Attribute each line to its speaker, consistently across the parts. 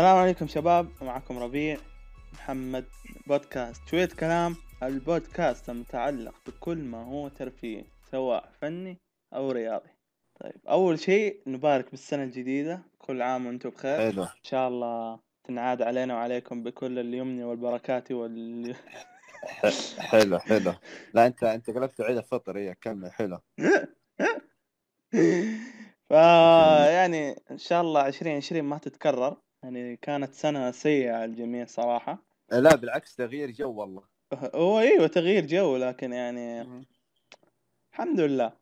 Speaker 1: السلام عليكم شباب معكم ربيع محمد بودكاست. شوية كلام البودكاست المتعلق بكل ما هو ترفيه سواء فني أو رياضي. طيب أول شيء نبارك بالسنة الجديدة. كل عام وأنتم بخير.
Speaker 2: حلو
Speaker 1: إن شاء الله تنعاد علينا وعليكم بكل اليمن والبركات وال
Speaker 2: حلو حلو. لا أنت أنت قلبت عيد الفطر. هي كمل حلو.
Speaker 1: فا يعني إن شاء الله 2020 ما تتكرر. يعني كانت سنة سيئة على الجميع صراحة.
Speaker 2: لا بالعكس تغيير جو والله.
Speaker 1: هو إيوه تغيير جو لكن يعني الحمد لله.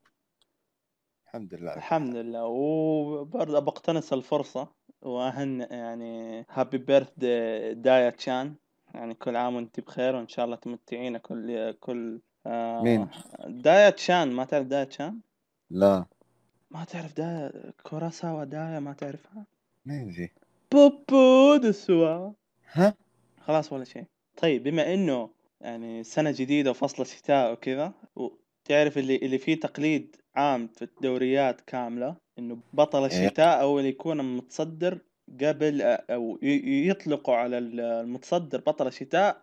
Speaker 2: الحمد لله.
Speaker 1: الحمد لله. وبرضه بقتنص الفرصة وأهني يعني happy birthday يا تشان يعني كل عام وأنت بخير وإن شاء الله تمتعينا كل كل آه
Speaker 2: مين؟
Speaker 1: دايا تشان ما تعرف دايا تشان؟
Speaker 2: لا.
Speaker 1: ما تعرف دايا كوراساوا دايا ما تعرفها؟
Speaker 2: مين ذي؟
Speaker 1: بوبو دسوا
Speaker 2: ها؟
Speaker 1: خلاص ولا شيء. طيب بما إنه يعني سنة جديدة وفصل الشتاء وكذا وتعرف اللي اللي فيه تقليد عام في الدوريات كاملة إنه بطل الشتاء أو اللي يكون متصدر قبل أو يطلقوا على المتصدر بطل الشتاء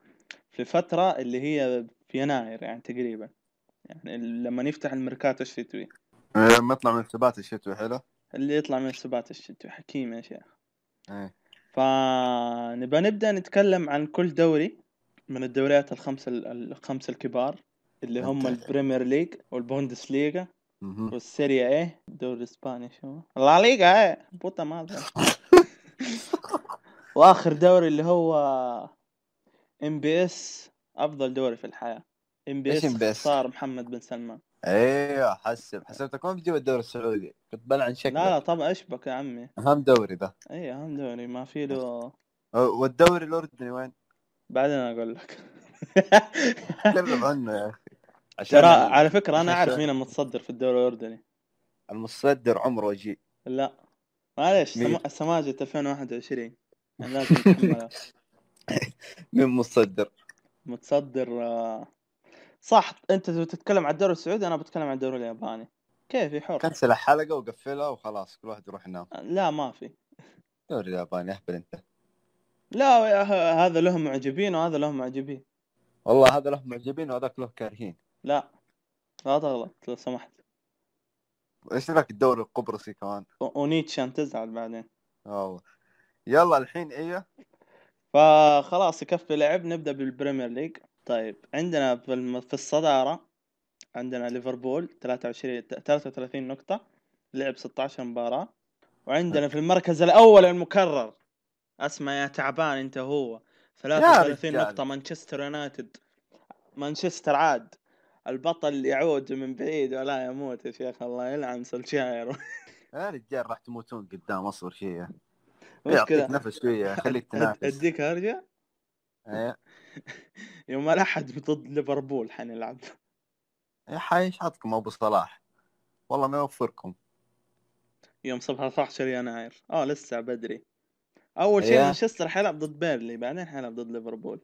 Speaker 1: في الفترة اللي هي في يناير يعني تقريبا. يعني لما نفتح الميركاتو الشتوي.
Speaker 2: آه، مطلع من السبات الشتوي حلو؟
Speaker 1: اللي يطلع من السبات الشتوي. حكيم يا شيخ. فنبقى نبدأ نتكلم عن كل دوري من الدوريات الخمسة الخمسة الكبار اللي هم البريمير ليج والبوندس
Speaker 2: ليجا.
Speaker 1: والسيريا إيه. الدوري الاسباني شو؟ لا ليغا إيه. بوتا مالها وآخر دوري اللي هو MBS أفضل دوري في الحياة.
Speaker 2: MBS؟
Speaker 1: صار محمد بن سلمان.
Speaker 2: أيوه حسب حسبتك ما بتجيب الدوري السعودي. كنت بلعن شكلك.
Speaker 1: لا لا طبعا اشبك يا عمي.
Speaker 2: اهم دوري ذا
Speaker 1: اي اهم دوري. ما في له
Speaker 2: والدوري الأردني وين؟
Speaker 1: بعدين أقول لك.
Speaker 2: تكلم عنه يا أخي. عشان
Speaker 1: ترى على فكرة
Speaker 2: أنا
Speaker 1: أعرف مين المتصدر في الدوري الأردني.
Speaker 2: المصدر عمره وجيه
Speaker 1: لا. معليش. سماجة 2021 يعني لازم
Speaker 2: مين مصدر؟
Speaker 1: متصدر آه، صح أنت تتكلم عن الدوري السعودي أنا بتكلم عن الدوري الياباني. كيفي حر.
Speaker 2: كنسل الحلقة وقفلها وخلاص كل واحد يروح ينام.
Speaker 1: لا ما في.
Speaker 2: الدوري الياباني أهبل أنت.
Speaker 1: لا هذا لهم معجبين وهذا لهم معجبين.
Speaker 2: والله هذا له معجبين وهذاك له كارهين.
Speaker 1: لا لا تغلط لو سمحت.
Speaker 2: إيش لك الدوري القبرصي كمان؟
Speaker 1: ونيتشان تزعل بعدين.
Speaker 2: والله يلا الحين إيه؟
Speaker 1: فخلاص يكفي لعب. نبدأ بالبريمير ليج. طيب عندنا في الصدارة عندنا ليفربول 23 33 نقطة لعب 16 مباراة. وعندنا في المركز الأول المكرر اسمع يا تعبان أنت هو 33
Speaker 2: رجال.
Speaker 1: نقطة مانشستر يونايتد. مانشستر عاد البطل يعود من بعيد ولا يموت يا شيخ الله يلعن سولشاير.
Speaker 2: يا رجال راح تموتون قدام اصبر شيء.
Speaker 1: مشكلة.
Speaker 2: يعطيك نفس شوية خليك تنافس.
Speaker 1: أديك
Speaker 2: إيه.
Speaker 1: يوم الاحد ضد ليفربول حنلعب.
Speaker 2: يا حي إيش حطكم أبو صلاح. والله ما يوفركم.
Speaker 1: يوم 17 يناير. آه لسه بدري. أول شيء
Speaker 2: إيه.
Speaker 1: مانشستر حيلعب ضد بيرنلي بعدين حيلعب ضد ليفربول.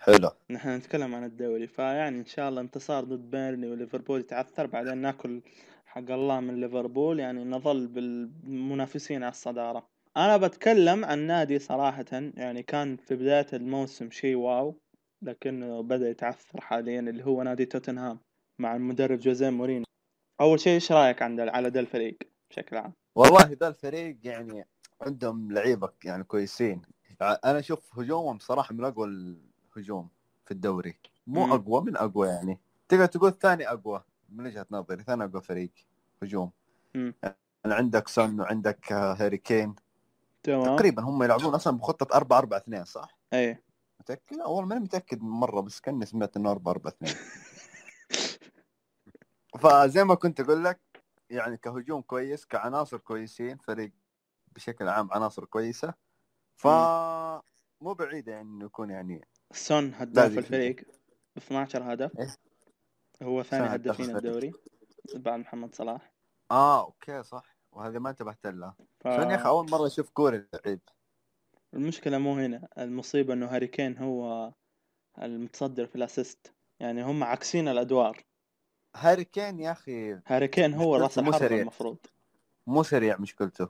Speaker 2: حلو.
Speaker 1: نحن نتكلم عن الدوري. فيعني إن شاء الله انتصار ضد بيرنلي وليفربول يتعثر بعدين ناكل حق الله من ليفربول. يعني نظل بالمنافسين على الصدارة. أنا بتكلم عن نادي صراحة يعني كان في بداية الموسم شيء wow لكنه بدأ يتعثر حاليا اللي هو نادي توتنهام مع المدرب جوزيه مورينيو. أول شيء إيش رأيك عند على ذا الفريق بشكل عام؟
Speaker 2: والله ذا الفريق يعني عندهم لعيبة يعني كويسين. أنا أشوف هجومهم صراحة من أقوى الهجوم في الدوري. مو
Speaker 1: مم.
Speaker 2: أقوى من أقوى يعني. تقدر تقول ثاني أقوى من وجهة نظري ثاني أقوى فريق هجوم.
Speaker 1: مم.
Speaker 2: يعني عندك سون وعندك هاري كين.
Speaker 1: تمام.
Speaker 2: تقريبا هم يلعبون أصلا بخطة 4 4 2 صح؟ إيه متأكد؟ والله ماني متأكد مرة بس كأني سمعت إنه 4 4 2 فزي ما كنت أقول لك يعني كهجوم كويس كعناصر كويسين فريق بشكل عام عناصر كويسة. ف مو بعيدة يعني إنه يكون يعني
Speaker 1: سون هداف الفريق. ب 12 هدف.
Speaker 2: إيه.
Speaker 1: هو ثاني هدافين. الدوري بعد محمد صلاح.
Speaker 2: آه أوكي صح. وهذه ما انتبهت لها
Speaker 1: ف...
Speaker 2: شلون يا أخي أول مرة أشوف كوري لعيب؟
Speaker 1: المشكلة مو هنا. المصيبة إنه هاري كين هو المتصدر في ال assist. يعني هم عكسين الأدوار.
Speaker 2: هاري كين يا أخي
Speaker 1: هاري كين هو راس حربة
Speaker 2: سريع.
Speaker 1: المفروض.
Speaker 2: مو سريع مشكلته.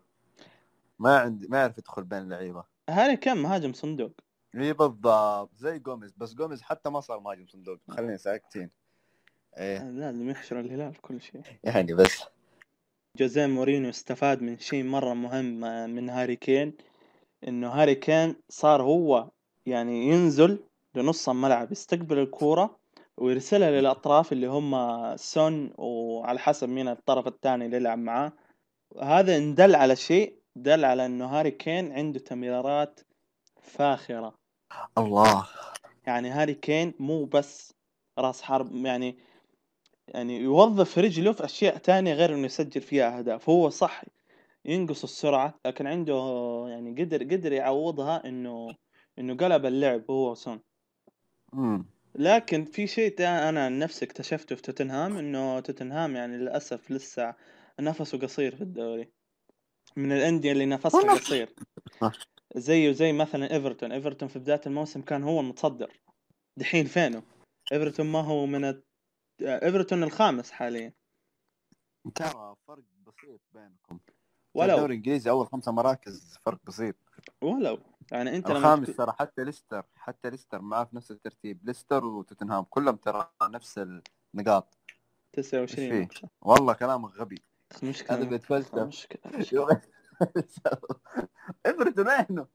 Speaker 2: ما عندي ما يعرف يدخل بين اللعيبة.
Speaker 1: هاري كين مهاجم صندوق.
Speaker 2: إي بالضبط. زي جوميز. بس جوميز حتى ما صار مهاجم صندوق. خلينا ساكتين. إيه.
Speaker 1: لازم يحشر الهلال في كل شيء.
Speaker 2: يعني بس.
Speaker 1: جوزيه مورينيو استفاد من شيء مرة مهم من هاري كين إنه هاري كين صار هو يعني ينزل لنص الملعب يستقبل الكورة ويرسلها للأطراف اللي هم سون وعلى حسب مين الطرف الثاني اللي يلعب معاه. هذا إن دل على شيء دل على إنه هاري كين عنده تمريرات فاخرة.
Speaker 2: الله.
Speaker 1: يعني هاري كين مو بس راس حربة يعني يعني يوظف رجله في أشياء تانية غير إنه يسجل فيها أهداف. هو صح ينقص السرعة لكن عنده يعني قدر قدر يعوضها إنه إنه قلب اللعب هو سون لكن في شيء أنا عن نفسي اكتشفته في توتنهام إنه توتنهام يعني للأسف لسه نفسه قصير في الدوري. من الأندية اللي نفسها قصير. زيه زي مثلا إيفرتون. إيفرتون في بداية الموسم كان هو المتصدر. دحين فينه؟ إيفرتون ما هو من. إيفرتون الخامس حاليا.
Speaker 2: ترى فرق بسيط بينكم.
Speaker 1: ولو
Speaker 2: الدوري الانجليزي أول خمسة مراكز فرق بسيط.
Speaker 1: ولو يعني انت
Speaker 2: الخامس ترى حتى ليستر حتى ليستر معاه في نفس الترتيب. ليستر وتوتنهام كلهم ترى نفس النقاط. إيش
Speaker 1: 29
Speaker 2: فيه؟ والله كلامك غبي.
Speaker 1: مشكلة
Speaker 2: هذا بيتفلسف
Speaker 1: مشكلة
Speaker 2: إيفرتون وينه؟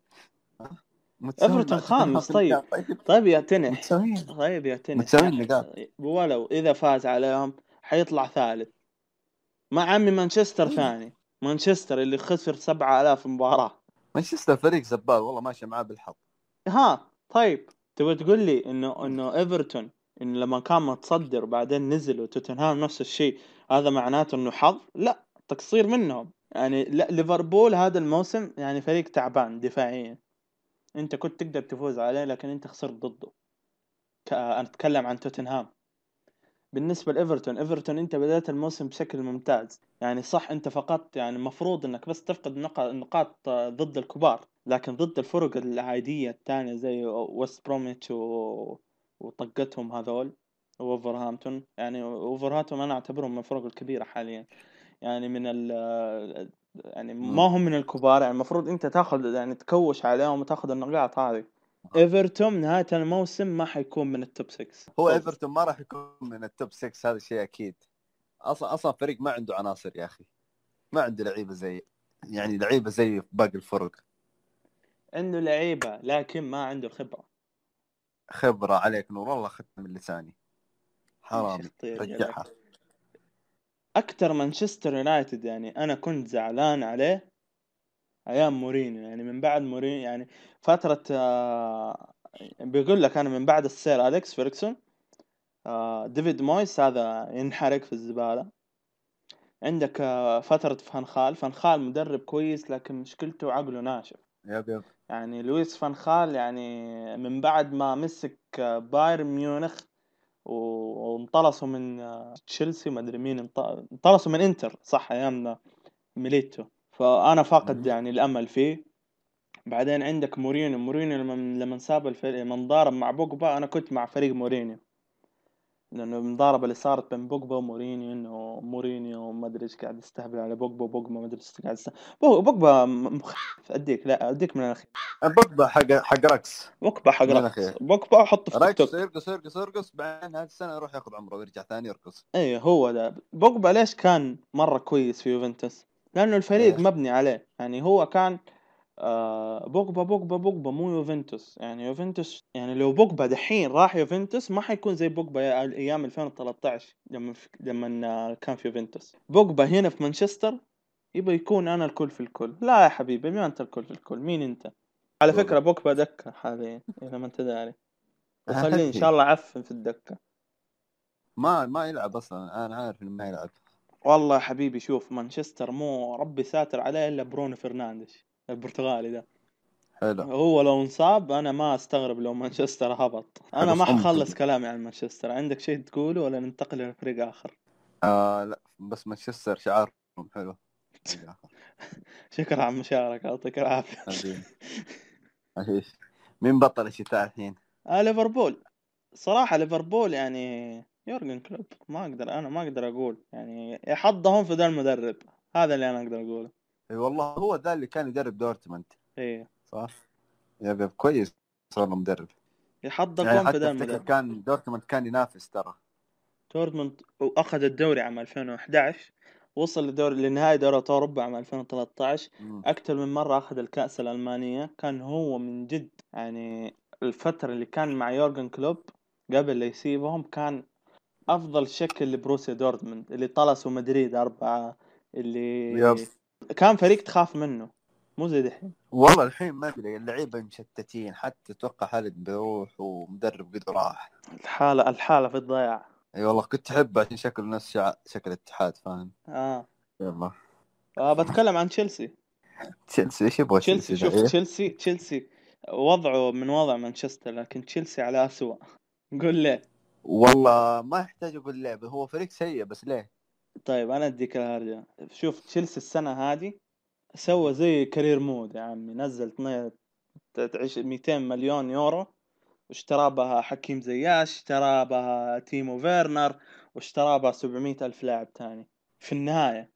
Speaker 1: إيفرتون خامس، طيب. طيب. يا تنح.
Speaker 2: متساويين.
Speaker 1: طيب يا تنح.
Speaker 2: متساويين نقاط
Speaker 1: ولو إذا فاز عليهم حيطلع ثالث. مع عمي مانشستر
Speaker 2: إيه.
Speaker 1: ثاني. مانشستر اللي خسر 7000 مباراة.
Speaker 2: مانشستر فريق زبال والله ماشي معاه بالحظ.
Speaker 1: ها طيب. تبغى تقول لي إنه إنه إيفرتون انه لما كان متصدر وبعدين نزل وتوتنهام نفس الشيء هذا معناته إنه حظ؟ لا تقصير منهم. يعني لا ليفربول هذا الموسم يعني فريق تعبان دفاعيا. انت كنت تقدر تفوز عليه لكن انت خسرت ضده. أنا أتكلم عن توتنهام. بالنسبة لإيفرتون إيفرتون أنت بدأت الموسم بشكل ممتاز. يعني صح أنت فقدت يعني المفروض إنك بس تفقد نق- نقاط ضد الكبار لكن ضد الفرق العادية الثانية زي ويست بروميتش و... وطقتهم هذول وولفرهامبتون يعني وولفرهامبتون أنا أعتبرهم من الفرق الكبيرة حاليا. يعني من يعني ما هم من الكبار يعني المفروض أنت تاخذ يعني تكوش عليهم وتاخذ النقاط هذه. إيفرتون نهاية الموسم ما حيكون من ال top 6
Speaker 2: هو إيفرتون ما راح يكون من ال top 6 هذا شيء أكيد. أصلا أصلا فريق ما عنده عناصر يا أخي. ما عنده لعيبة زي يعني لعيبة زي باقي الفرق.
Speaker 1: عنده لعيبة لكن ما عنده الخبرة
Speaker 2: خبرة عليك نور والله اخذت من لساني حرامي
Speaker 1: شخصية
Speaker 2: رجعها.
Speaker 1: أكثر مانشستر يونايتد يعني أنا كنت زعلان عليه أيام مورينيو. يعني من بعد مورينيو يعني فترة آه، بيقول لك أنا من بعد ال Sir أليكس فيركسون آه، ديفيد مويس هذا ينحرق في الزبالة. عندك آه، فترة فانخال فانخال مدرب كويس لكن مشكلته عقله ناشف.
Speaker 2: yep yep.
Speaker 1: يعني لويس فانخال يعني من بعد ما مسك آه، بايرن ميونخ وانطلسوا من تشيلسي ما أدري مين انط- انطلسوا من إنتر صح أيام ميليتو. فأنا فاقد. يعني الأمل فيه. بعدين عندك مورينيو. مورينيو لما لما ساب الفريق لما انضارب مع بوجبا أنا كنت مع فريق مورينيو. لأنه المضاربة اللي صارت بين بوجبا ومورينيو إنه مورينيو ما أدري إيش قاعد يستهبل على بوجبا وبوجبا ما أدري إيش قاعد يستهبل. بوجبا مخيف أديك لا أديك من الأخير.
Speaker 2: بوجبا حق حق رقص.
Speaker 1: بوجبا حق رقص. بوجبا حطه في تيك توك.
Speaker 2: يرقص يرقص يرقص بعدين هذه السنة يروح ياخذ عمره ويرجع ثاني يرقص.
Speaker 1: إيه هو ده. بوجبا ليش كان مرة كويس في يوفنتوس؟ لأنه الفريق
Speaker 2: إيه.
Speaker 1: مبني عليه. يعني هو كان آه بوجبا بوجبا بوجبا مو يوفنتوس. يعني يوفنتوس يعني لو بوجبا دحين راح يوفنتوس ما حيكون زي بوجبا يا- أيام 2013 لما في لما كان في يوفنتوس. بوجبا هنا في مانشستر يبغى يكون أنا الكل في الكل. لا يا حبيبي مين أنت الكل في الكل. مين أنت؟ على. فكرة بوجبا دكة حاليا إذا ما أنت داري. وخليه إن شاء الله عفن في الدكة.
Speaker 2: ما ما يلعب أصلا. أنا عارف إنه ما يلعب.
Speaker 1: والله يا حبيبي شوف مانشستر مو ربي ساتر عليه إلا برونو فرنانديش. البرتغالي ده.
Speaker 2: حلو.
Speaker 1: هو لو انصاب أنا ما أستغرب لو مانشستر هبط.
Speaker 2: أنا
Speaker 1: ما. حخلص كلامي عن مانشستر. عندك شيء تقوله ولا ننتقل لفريق آخر؟
Speaker 2: آه لا بس مانشستر شعارهم حلو.
Speaker 1: شكرا على المشاركة يعطيك العافية.
Speaker 2: مين بطل الشتاء الحين؟
Speaker 1: آه ليفربول. صراحة ليفربول يعني يورجن كلوب. ما أقدر أنا ما أقدر أقول. يعني حظهم في ذا المدرب. هذا اللي أنا أقدر
Speaker 2: أقوله. والله هو ذا اللي كان يدرب دورتموند.
Speaker 1: إيه.
Speaker 2: صح؟ yep yep كويس والله مدرب.
Speaker 1: يحضر
Speaker 2: يعني
Speaker 1: يعني
Speaker 2: افتكر
Speaker 1: المدرب.
Speaker 2: كان دورتموند كان ينافس ترى.
Speaker 1: دورتموند واخذ الدوري عام 2011 وصل لدوري لنهائي دوري أوروبا عام 2013
Speaker 2: مم.
Speaker 1: أكثر من مرة أخذ الكأس الألمانية. كان هو من جد يعني الفترة اللي كان مع يورجن كلوب قبل لا يسيبهم كان أفضل شكل لبروسيا دورتموند اللي طلسوا مدريد أربعة اللي
Speaker 2: yep.
Speaker 1: كان فريق تخاف منه. مو زي دحين.
Speaker 2: والله الحين ما أدري اللعيبة مشتتين حتى أتوقع خالد بيروح ومدرب قد راح.
Speaker 1: الحاله الحالة في الضياع.
Speaker 2: أي والله كنت أحبه عشان شكله نفس شع... شكل الاتحاد فاهم؟
Speaker 1: آه,
Speaker 2: يلا.
Speaker 1: آه بتكلم عن تشيلسي.
Speaker 2: تشيلسي إيش يبغى
Speaker 1: تشيلسي؟ شوف؟ تشيلسي تشيلسي وضعه من وضع مانشستر لكن تشيلسي على أسوأ. قول ليه.
Speaker 2: والله ما يحتاج أقول لعبه هو فريق سيء بس ليه؟
Speaker 1: طيب أنا أديك الهرجة. شوف تشيلسي السنة هذه سوى زي career mode يا عمي. نزل اثنين- تعيش 200 مليون يورو واشترى بها حكيم زياش اشترى بها تيمو فيرنر واشترى بها 700 ألف لاعب تاني في النهاية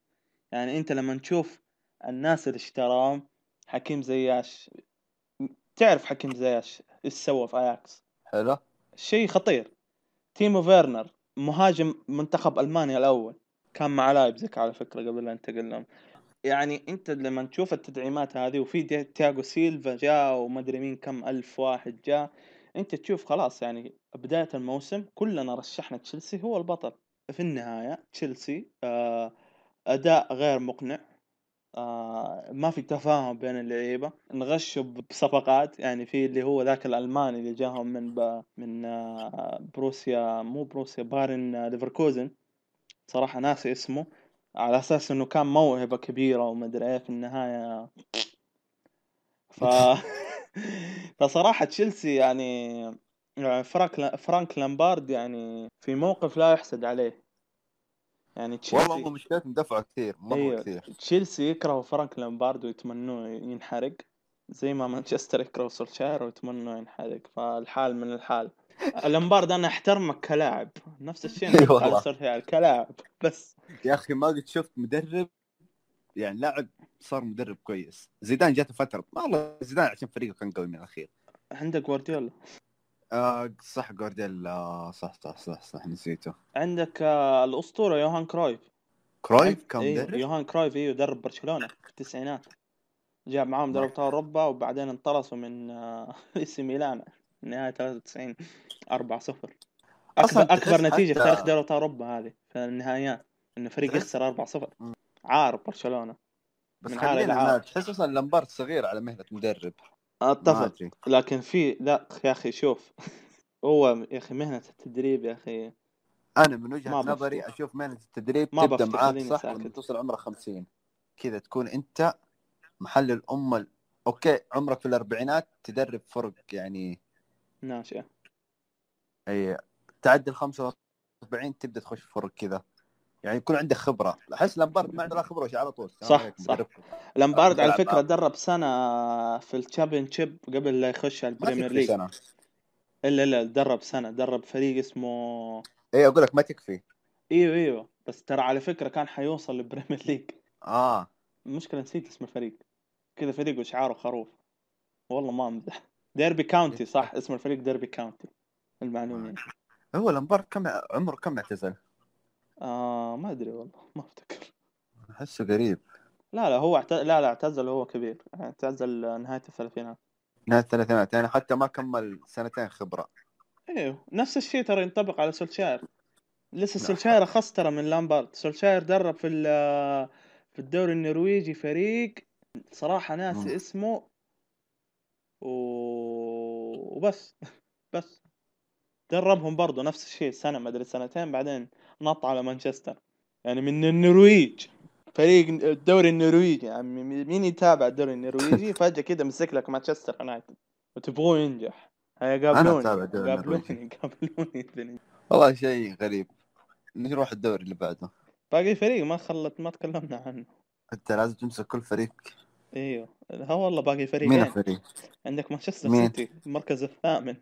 Speaker 1: يعني أنت لما تشوف الناس اللي اشتراهم حكيم زياش تعرف حكيم زياش إيش سوى في أياكس؟
Speaker 2: حلو؟
Speaker 1: شيء خطير. تيمو فيرنر مهاجم منتخب ألمانيا الأول. كان مع لايبزيك على فكرة قبل لا ينتقل لهم يعني أنت لما تشوف التدعيمات هذه وفي تياغو سيلفا جاء ومدري مين كم ألف واحد جاء أنت تشوف خلاص يعني بداية الموسم كلنا رشحنا تشيلسي هو البطل. في النهاية تشيلسي آه أداء غير مقنع آه ما في تفاهم بين اللعيبة. انغشوا بصفقات يعني في اللي هو ذاك الألماني اللي جاهم من. من آه بروسيا مو بروسيا باير آه، ليفركوزن. صراحة ناسي اسمه. على أساس إنه كان موهبة كبيرة ومدري إيه في النهاية. ف فصراحة تشيلسي يعني يعني فرانك فرانك لامبارد يعني في موقف لا يحسد عليه. يعني تشيلسي
Speaker 2: والله مشكلتهم دفعوا كثير مرة
Speaker 1: أيوة.
Speaker 2: كثير.
Speaker 1: تشيلسي يكرهوا فرانك لامبارد ويتمنوه ينحرق زي ما مانشستر يكرهوا سولشاير ويتمنوه ينحرق. فالحال من الحال. لامبارد أنا أحترمك كلاعب. نفس الشيء. على سولشاير كلاعب بس.
Speaker 2: يا أخي ما قد شفت مدرب يعني لاعب صار مدرب كويس. زيدان جاته فترة. والله زيدان عشان فريقه كان قوي من الأخير.
Speaker 1: عندك جوارديولا
Speaker 2: آه صح جوارديولا آه صح صح صح صح نسيته.
Speaker 1: عندك آه، الأسطورة يوهان كرويف.
Speaker 2: كرويف كان. مدرب؟
Speaker 1: يوهان كرويف أيوه درب برشلونة في التسعينات. جاب معاهم دوري أبطال أوروبا وبعدين انطلسوا من آه، إيه سي ميلان. نهاية 93 4 0
Speaker 2: أصلاً
Speaker 1: اكبر أكبر نتيجة في تاريخ دوري أوروبا هذه في النهائيات انه فريق يخسر 4 0
Speaker 2: مم.
Speaker 1: عار برشلونة.
Speaker 2: بس
Speaker 1: من
Speaker 2: خلينا
Speaker 1: العاب.
Speaker 2: نعرف تحس أصلا لامبارد صغير على مهنة مدرب. أتفق.
Speaker 1: لكن في لا يا أخي شوف. هو يا أخي مهنة التدريب يا أخي.
Speaker 2: أنا من وجهة
Speaker 1: ما بفتح.
Speaker 2: نظري أشوف مهنة التدريب
Speaker 1: ما تبدأ
Speaker 2: معاك صح. لما توصل عمرك 50 كذا تكون أنت محل الأمة ال- okay عمرك في الأربعينات تدرب فرق يعني
Speaker 1: ناشئة.
Speaker 2: أي تعدي ال 45 تبدأ تخش فرق كذا. يعني يكون عندك خبرة. أحس لامبارد ما عنده لا خبرة على طول.
Speaker 1: صح، صح. لامبارد على
Speaker 2: فكرة.
Speaker 1: درب سنة في ال Championship قبل لا يخش على
Speaker 2: ال
Speaker 1: Premier
Speaker 2: League
Speaker 1: إلا لا درب سنة. درب فريق اسمه
Speaker 2: اي أقول لك ما تكفي.
Speaker 1: إيوه إيوه. بس ترى على فكرة كان حيوصل لل Premier
Speaker 2: League
Speaker 1: آه. المشكلة نسيت اسم الفريق. كذا فريق وشعاره خروف. والله ما أمزح. ديربي كاونتي صح؟ اسم الفريق ديربي كاونتي المعلومه يعني.
Speaker 2: هو لامبارد كم عمره كم اعتزل؟
Speaker 1: آه ما أدري والله ما أفتكر.
Speaker 2: أحسه قريب.
Speaker 1: لا لا هو اعت... لا لا اعتزل وهو كبير. اعتزل نهاية الثلاثينات.
Speaker 2: نهاية الثلاثينات يعني حتى ما كمل سنتين خبرة.
Speaker 1: أيوه نفس الشيء ترى ينطبق على سولشاير. لسه. سولشاير أخص ترى من لامبارد. سولشاير درب في في الدوري النرويجي فريق صراحة ناسي. اسمه. و... وبس. بس. دربهم برضو نفس الشيء سنة ما أدري سنتين بعدين نط على مانشستر. يعني من النرويج. فريق الدوري النرويجي يعني مين يتابع الدوري النرويجي؟ فجأة كذا مسك لك مانشستر يونايتد. وتبغوه ينجح. هيا قابلوني قابلوني قابلوني.
Speaker 2: والله شيء غريب. نروح الدوري اللي بعده.
Speaker 1: باقي فريق ما خلت ما تكلمنا عنه.
Speaker 2: أنت لازم تمسك كل فريق.
Speaker 1: إيوه. ها والله باقي
Speaker 2: مين
Speaker 1: فريقين
Speaker 2: الفريق؟
Speaker 1: عندك مانشستر
Speaker 2: مين؟
Speaker 1: سيتي المركز الثامن.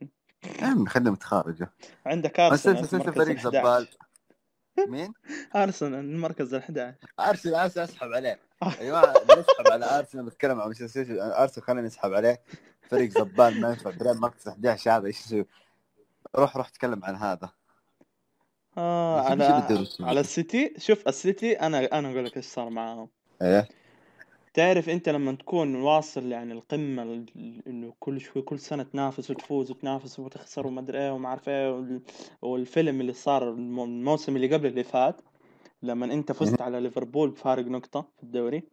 Speaker 2: يا عمي خلينا متخارجة.
Speaker 1: عندك
Speaker 2: أرسنال
Speaker 1: المركز
Speaker 2: فريق
Speaker 1: ال
Speaker 2: زبال.
Speaker 1: 11
Speaker 2: مين؟
Speaker 1: أرسنال المركز ال 11
Speaker 2: أرسنال أرسنال اسحب عليه. جماعة نسحب على أرسنال نتكلم عن مانشستر سيتي. أرسنال خلينا نسحب عليه. فريق زبال ما ينفع. بريال مركز 11 هذا إيش يسوي؟ روح روح تكلم عن هذا. آه
Speaker 1: على؟ على السيتي. شوف السيتي أنا أنا أقول لك إيش صار معاهم.
Speaker 2: إيه؟
Speaker 1: تعرف أنت لما تكون واصل يعني القمة ال- إنه كل شوي كل سنة تنافس وتفوز وتنافس وتخسر وما أدري إيه وما أعرف إيه وال- والفيلم اللي صار الم- الموسم اللي قبل اللي فات لما أنت فزت على ليفربول بفارق نقطة في الدوري.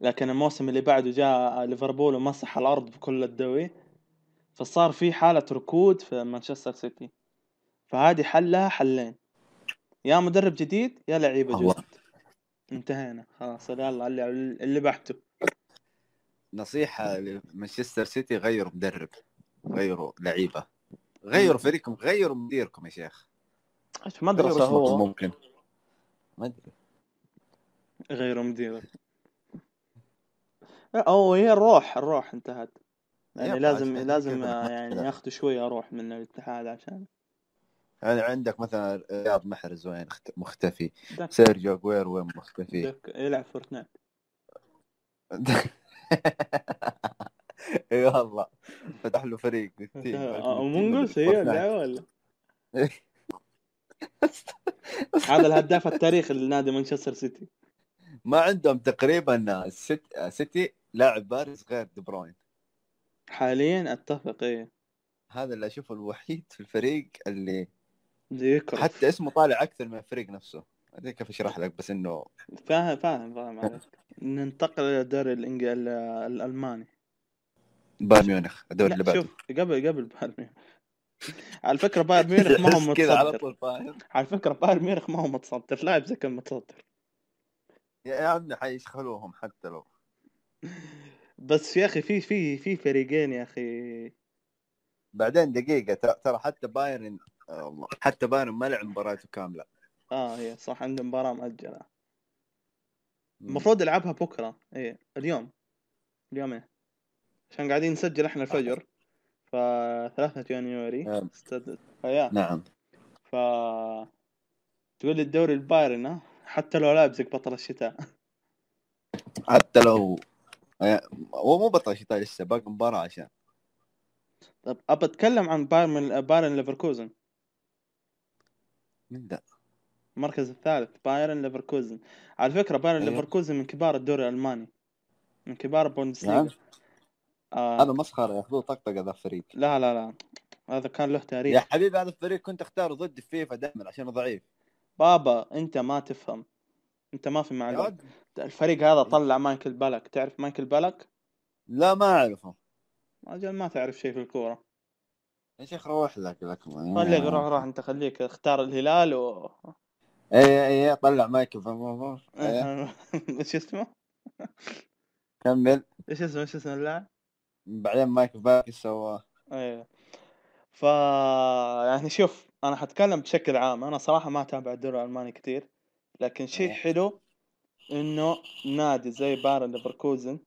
Speaker 1: لكن الموسم اللي بعده جاء ليفربول ومسح الأرض بكل الدوري. فصار في حالة ركود في مانشستر سيتي. فهذه حلها حلين. يا مدرب جديد يا
Speaker 2: لعيبة.
Speaker 1: جدد انتهينا خلاص يلا اللي اللي بعته.
Speaker 2: نصيحة لمانشستر سيتي غيروا مدرب غيروا لعيبة غيروا فريقكم غيروا مديركم يا شيخ.
Speaker 1: إيش
Speaker 2: غيروا
Speaker 1: مدرسة هو؟
Speaker 2: ممكن ما أدري.
Speaker 1: غير مديرك. أو هي الروح الروح انتهت. يعني لازم لازم يعني. ياخذوا شوية روح من الاتحاد عشان
Speaker 2: يعني عندك مثلا رياض محرز وين مختفي سيرجيو اجويرو وين مختفي؟
Speaker 1: دك يلعب فورتنايت.
Speaker 2: إي والله فتح له فريق. Among
Speaker 1: Us هي ولا هذا الهداف التاريخي لنادي مانشستر سيتي.
Speaker 2: ما عندهم تقريبا ست... سيتي لاعب بارز غير دي بروين.
Speaker 1: حاليا أتفق إيه.
Speaker 2: هذا اللي أشوفه الوحيد في الفريق اللي
Speaker 1: ذكر
Speaker 2: حتى اسمه طالع أكثر من الفريق نفسه. ادري كيف أشرح لك بس إنه
Speaker 1: فاهم فاهم فاهم عليك ننتقل إلى الدوري الإنج- الألماني.
Speaker 2: بايرن ميونخ الدوري اللي بعده.
Speaker 1: شوف قبل قبل بايرن ميونخ. على فكرة بايرن ميونخ ما هو
Speaker 2: تحس كذا على
Speaker 1: متصدر.
Speaker 2: طول فاهم.
Speaker 1: على فكرة بايرن ميونخ ما هو متصدر. لاعب زي كان متصدر.
Speaker 2: يا عمي حيشخلوهم حتى لو.
Speaker 1: بس يا أخي في في في فريقين يا أخي.
Speaker 2: بعدين دقيقة ترى ترى حتى بايرن والله. حتى بايرن ما لعب مباراته كاملة.
Speaker 1: آه هي صح عنده مباراة مؤجلة المفروض يلعبها بكرة. إيه اليوم. اليوم إيه. عشان قاعدين نسجل إحنا الفجر. ف 3 يناير.
Speaker 2: نعم.
Speaker 1: استد... فيا.
Speaker 2: نعم.
Speaker 1: ف تقول لي الدوري البايرن ها؟ حتى لو لايبزيج بطل الشتاء.
Speaker 2: حتى لو آه، هو مو بطل شتاء لسه باقي مباراة عشان.
Speaker 1: طب أبى أتكلم عن بايرن بايرن ليفركوزن.
Speaker 2: من ذا
Speaker 1: المركز الثالث بايرن ليفركوزن. على فكرة بايرن
Speaker 2: أيوه.
Speaker 1: ليفركوزن من كبار الدوري الألماني. من كبار البوندسليغا
Speaker 2: نعم.
Speaker 1: آه.
Speaker 2: هذا مسخرة ياخذوه طقطقة ذا الفريق
Speaker 1: لا لا لا. هذا كان له
Speaker 2: يا
Speaker 1: تاريخ
Speaker 2: حبيبي هذا الفريق كنت أختاره ضد في فيفا دائما عشان ضعيف.
Speaker 1: بابا أنت ما تفهم. أنت ما في
Speaker 2: يا ولد،
Speaker 1: الفريق هذا طلع مايكل بالاك تعرف مايكل بالاك
Speaker 2: لا ما أعرفه.
Speaker 1: أجل ما تعرف شيء في الكورة.
Speaker 2: يا شيخ روح لك لك
Speaker 1: خليك روح روح انت خليك اختار الهلال و
Speaker 2: اي اي طلع مايكل فم- إيه،
Speaker 1: إيش اسمه؟
Speaker 2: كمل.
Speaker 1: إيش اسمه إيش اسم اللاعب؟
Speaker 2: بعدين مايكل بالاك إيش سوى؟
Speaker 1: أيوه ف يعني شوف أنا حتكلم بشكل عام. أنا صراحة ما أتابع الدوري الألماني كتير. لكن شيء
Speaker 2: إيه.
Speaker 1: حلو إنه نادي زي بايرن ليفركوزن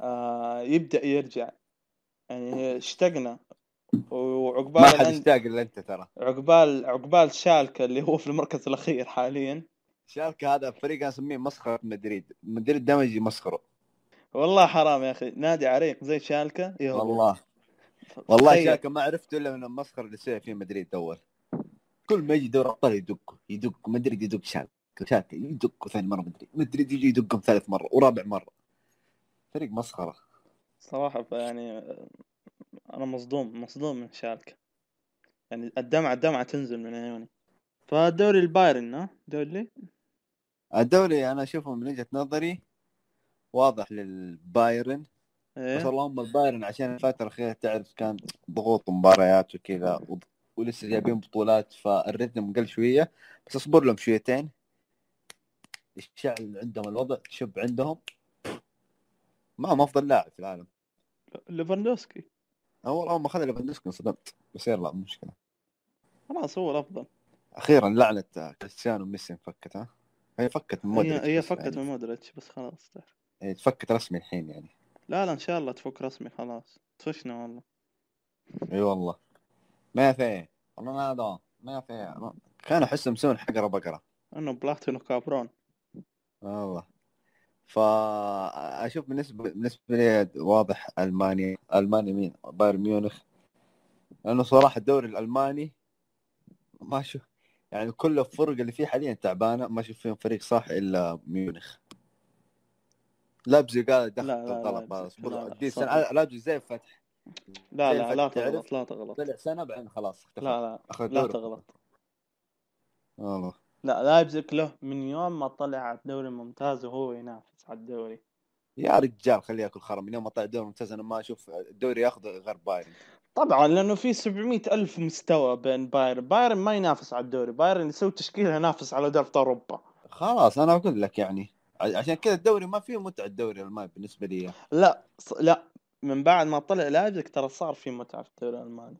Speaker 1: آه يبدأ يرجع. يعني اشتقنا وعقبال
Speaker 2: ما حد يشتاق إلا أنت ترى.
Speaker 1: عقبال عقبال شالكة اللي هو في المركز الأخير حاليا.
Speaker 2: شالكة هذا فريق أنا اسميه مسخرة مدريد. مدريد دائما يجي مسخره.
Speaker 1: والله حرام يا أخي. نادي عريق زي شالكة. يهبط
Speaker 2: والله. والله. شالكة ما عرفته إلا من المسخرة اللي سوى فيه مدريد أول. كل ما يجي دوري أبطال يدق. يدق. مدريد يدق شالكة. شالكة يدق ثاني مرة مدريد. مدريد يجي يدقهم ثالث مرة ورابع مرة. فريق مسخرة.
Speaker 1: صراحة يعني أنا مصدوم مصدوم من شالكة يعني الدمعة الدمعة تنزل من عيوني. فالدوري البايرن ها؟ دوري
Speaker 2: الدوري أنا اشوفه من وجهة نظري واضح للبايرن. بس
Speaker 1: إيه.
Speaker 2: اللهم البايرن عشان الفترة الأخيرة تعرف كان ضغوط مباريات وكذا ولسه جايبين بطولات فالريتم قل شوية. بس اصبر لهم شويتين. يشعل عندهم الوضع تشب عندهم معهم أفضل لاعب في العالم.
Speaker 1: ليفاندوسكي.
Speaker 2: أول أول ما أخذ ليفاندوسكي انصدمت. بس يلا مو مشكلة.
Speaker 1: خلاص هو الأفضل.
Speaker 2: أخيرا لعنة كريستيانو وميسي انفكت ها؟ هي فكت من مودريتش
Speaker 1: هي فكت
Speaker 2: يعني.
Speaker 1: من مودريتش بس خلاص تعرف.
Speaker 2: هي تفكت رسمي الحين يعني.
Speaker 1: لا لا إن شاء الله تفك رسمي خلاص. طفشنا والله.
Speaker 2: إي والله. ما في رونالدو ما في كانوا احسهم مسوين حقره بقره
Speaker 1: إنه بلاتينو كابرون.
Speaker 2: والله. فأشوف بالنسبة بالنسبة لي واضح ألمانيا ألمانيا مين؟ بايرن ميونخ. لأنه صراحة الدوري الألماني ما أشوف يعني كل الفرق اللي فيه حاليا تعبانة ما أشوف فيهم فريق صح إلا ميونخ. لايبزيج قال دخل
Speaker 1: لا، لا، لايبزيج
Speaker 2: زي الفتح
Speaker 1: لا لا لا؟ تغلط لا تغلط.
Speaker 2: طلع سنة بعدين خلاص اختفى.
Speaker 1: لا لا لا. تغلط.
Speaker 2: والله.
Speaker 1: لا لايبزيج له من يوم ما طلع على الدوري الممتاز وهو ينافس على الدوري.
Speaker 2: يا رجال خليه ياكل خرم من يوم ما طلع الدوري الممتاز أنا ما أشوف الدوري ياخذ غير بايرن.
Speaker 1: طبعا لأنه في 700 ألف مستوى بين بايرن. بايرن ما ينافس على الدوري. بايرن يسوي تشكيلة ينافس على دوري أوروبا.
Speaker 2: خلاص أنا أقول لك يعني عشان كذا الدوري ما فيه متعة الدوري الألماني بالنسبة لي.
Speaker 1: لا. لا. من بعد ما طلع لايبزيج ترى صار في متعة في الدوري الألماني.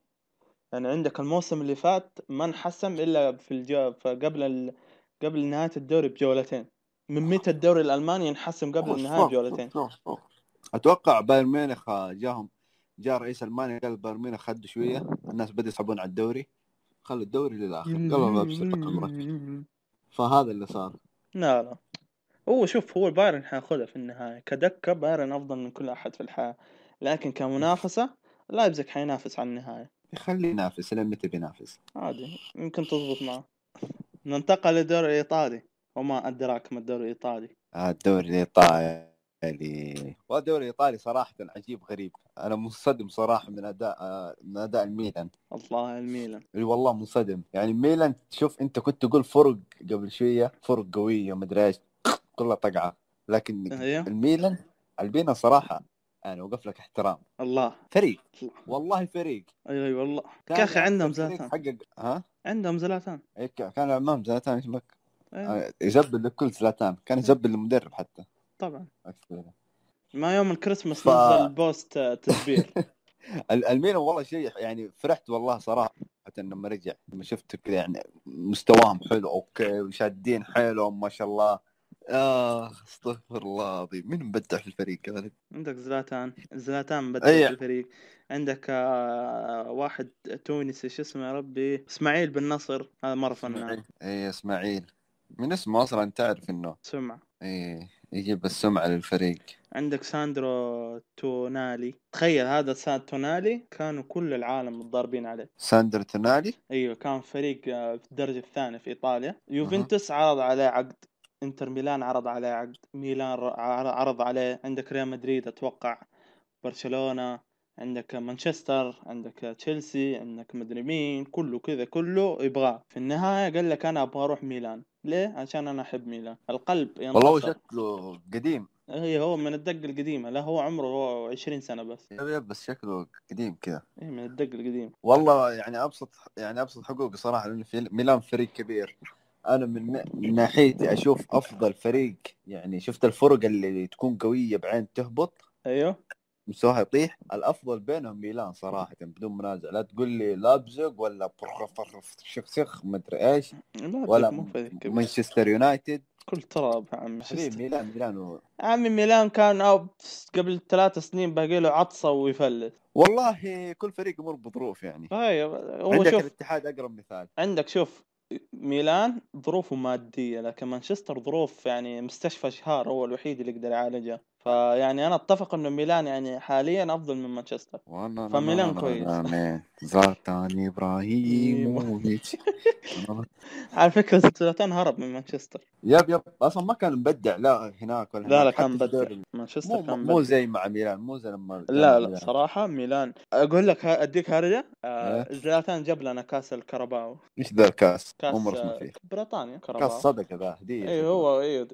Speaker 1: يعني عندك الموسم اللي فات ما انحسم إلا في الجو... قبل ال... قبل نهاية الدوري بجولتين. من متى الدوري الألماني ينحسم قبل النهايه بجولتين
Speaker 2: أتوقع بايرن ميونخ جاهم جاء رئيس ألمانيا قال بايرن ميونخ خدوا شوية. الناس بدأوا يسحبون على الدوري. خلوا الدوري للآخر قالوا بسرعة عمرك فهذا اللي صار.
Speaker 1: لا لا. هو شوف هو بايرن حياخذها في النهايه كدكة بايرن أفضل من كل أحد في الحياة. لكن كمنافسة لايبزيج حينافس على النهايه
Speaker 2: يخليه ينافس لين متى بينافس؟
Speaker 1: عادي. يمكن تضبط معه. ننتقل للدوري الإيطالي. وما ادراك ما الدوري الإيطالي.
Speaker 2: آه، الدوري الإيطالي. والدوري الإيطالي صراحة عجيب غريب. أنا منصدم صراحة من أداء آه، من أداء الميلان.
Speaker 1: الله الميلان.
Speaker 2: إي والله منصدم. يعني ميلان شوف أنت كنت تقول فرق قبل شوية فرق قوية ومدري إيش كلها طقعة. لكن
Speaker 1: أيوه.
Speaker 2: الميلان الميلان صراحة أنا وقف لك احترام.
Speaker 1: الله.
Speaker 2: فريق. والله فريق.
Speaker 1: اي اي والله.
Speaker 2: كان
Speaker 1: يا أخي عندهم زلاتان.
Speaker 2: حقق ها؟
Speaker 1: عندهم زلاتان.
Speaker 2: ك- كان امام زلاتان إيش بك يزبل لكل زلاتان كان يزبل المدرب حتى.
Speaker 1: طبعا.
Speaker 2: أكثر.
Speaker 1: ما يوم الكريسماس
Speaker 2: ف-
Speaker 1: نزل post آه، تسبير
Speaker 2: ال- الميلان والله شيء يعني فرحت والله صراحة لما رجع. لما شفت كذا يعني مستواهم حلو okay وشادين حيلهم ما شاء الله. آه أستغفر الله العظيم. مين مبدع في الفريق هذا؟
Speaker 1: عندك زلاتان. زلاتان بدل
Speaker 2: أي.
Speaker 1: في الفريق. عندك آه، واحد تونسي شو اسمه يا ربي؟ إسماعيل بن نصر هذا مرة فنان.
Speaker 2: اي إسماعيل. من اسمه أصلا تعرف إنه
Speaker 1: سمعة.
Speaker 2: اي يجيب السمعة للفريق.
Speaker 1: عندك ساندرو تونالي. تخيل هذا ساند تونالي كانوا كل العالم متضاربين عليه.
Speaker 2: ساندر تونالي؟
Speaker 1: أيوه كان فريق آه، في الدرجة الثانية في إيطاليا. يوفنتوس عرض عليه عقد. إنتر ميلان عرض عليه عقد. ميلان عرض عليه. عندك ريال مدريد أتوقع. برشلونة. عندك مانشستر. عندك تشيلسي. عندك مدري مين كله كذا كله يبغاه في النهاية قال لك أنا أبغى أروح ميلان. ليه؟ عشان أنا أحب ميلان. القلب
Speaker 2: والله هو
Speaker 1: ينتصر
Speaker 2: شكله قديم.
Speaker 1: هي هو من الدق القديمة. لا هو عمره هو 20 سنة بس.
Speaker 2: yep yep بس شكله قديم كذا
Speaker 1: إيه من الدق القديم.
Speaker 2: والله يعني أبسط يعني أبسط حقوقي صراحة لأنه في ميلان فريق كبير. أنا من من ناحيتي أشوف أفضل فريق يعني شفت الفرق اللي تكون قوية بعين تهبط؟
Speaker 1: أيوه.
Speaker 2: مستواها يطيح. الأفضل بينهم ميلان صراحة بدون منازع. لا تقول لي لابزق ولا شخ مدري إيش
Speaker 1: لا
Speaker 2: ولا. مانشستر يونايتد.
Speaker 1: كل تراب عم
Speaker 2: ميلان ميلان و...
Speaker 1: عمي ميلان كان أو قبل ثلاث سنين باقي له عطسة ويفلس.
Speaker 2: والله كل فريق يمر بظروف يعني.
Speaker 1: هو
Speaker 2: عندك
Speaker 1: شوف.
Speaker 2: الاتحاد أقرب مثال.
Speaker 1: عندك شوف ميلان ظروفه مادية لكن مانشستر ظروف يعني مستشفى شهار هو الوحيد اللي يقدر يعالجها فيعني أنا أتفق إنه ميلان يعني حاليا أفضل من مانشستر.
Speaker 2: والله
Speaker 1: فميلان كويس.
Speaker 2: زلاتان ابراهيموفيتش
Speaker 1: على فكرة زلاتان هرب من مانشستر.
Speaker 2: yep yep. أصلا ما كان مبدع. لا هناك ولا
Speaker 1: لا لا كان مبدع. مانشستر كان
Speaker 2: مو زي مع ميلان. مو زي لما
Speaker 1: لا لا. صراحة ميلان. أقول لك أديك هرجة. آه. زلاتان جاب لنا كاس الكرباو
Speaker 2: إيش ذا الكاس؟
Speaker 1: كاس آه، بريطانيا
Speaker 2: كاس صدقة ذا
Speaker 1: اي هو اي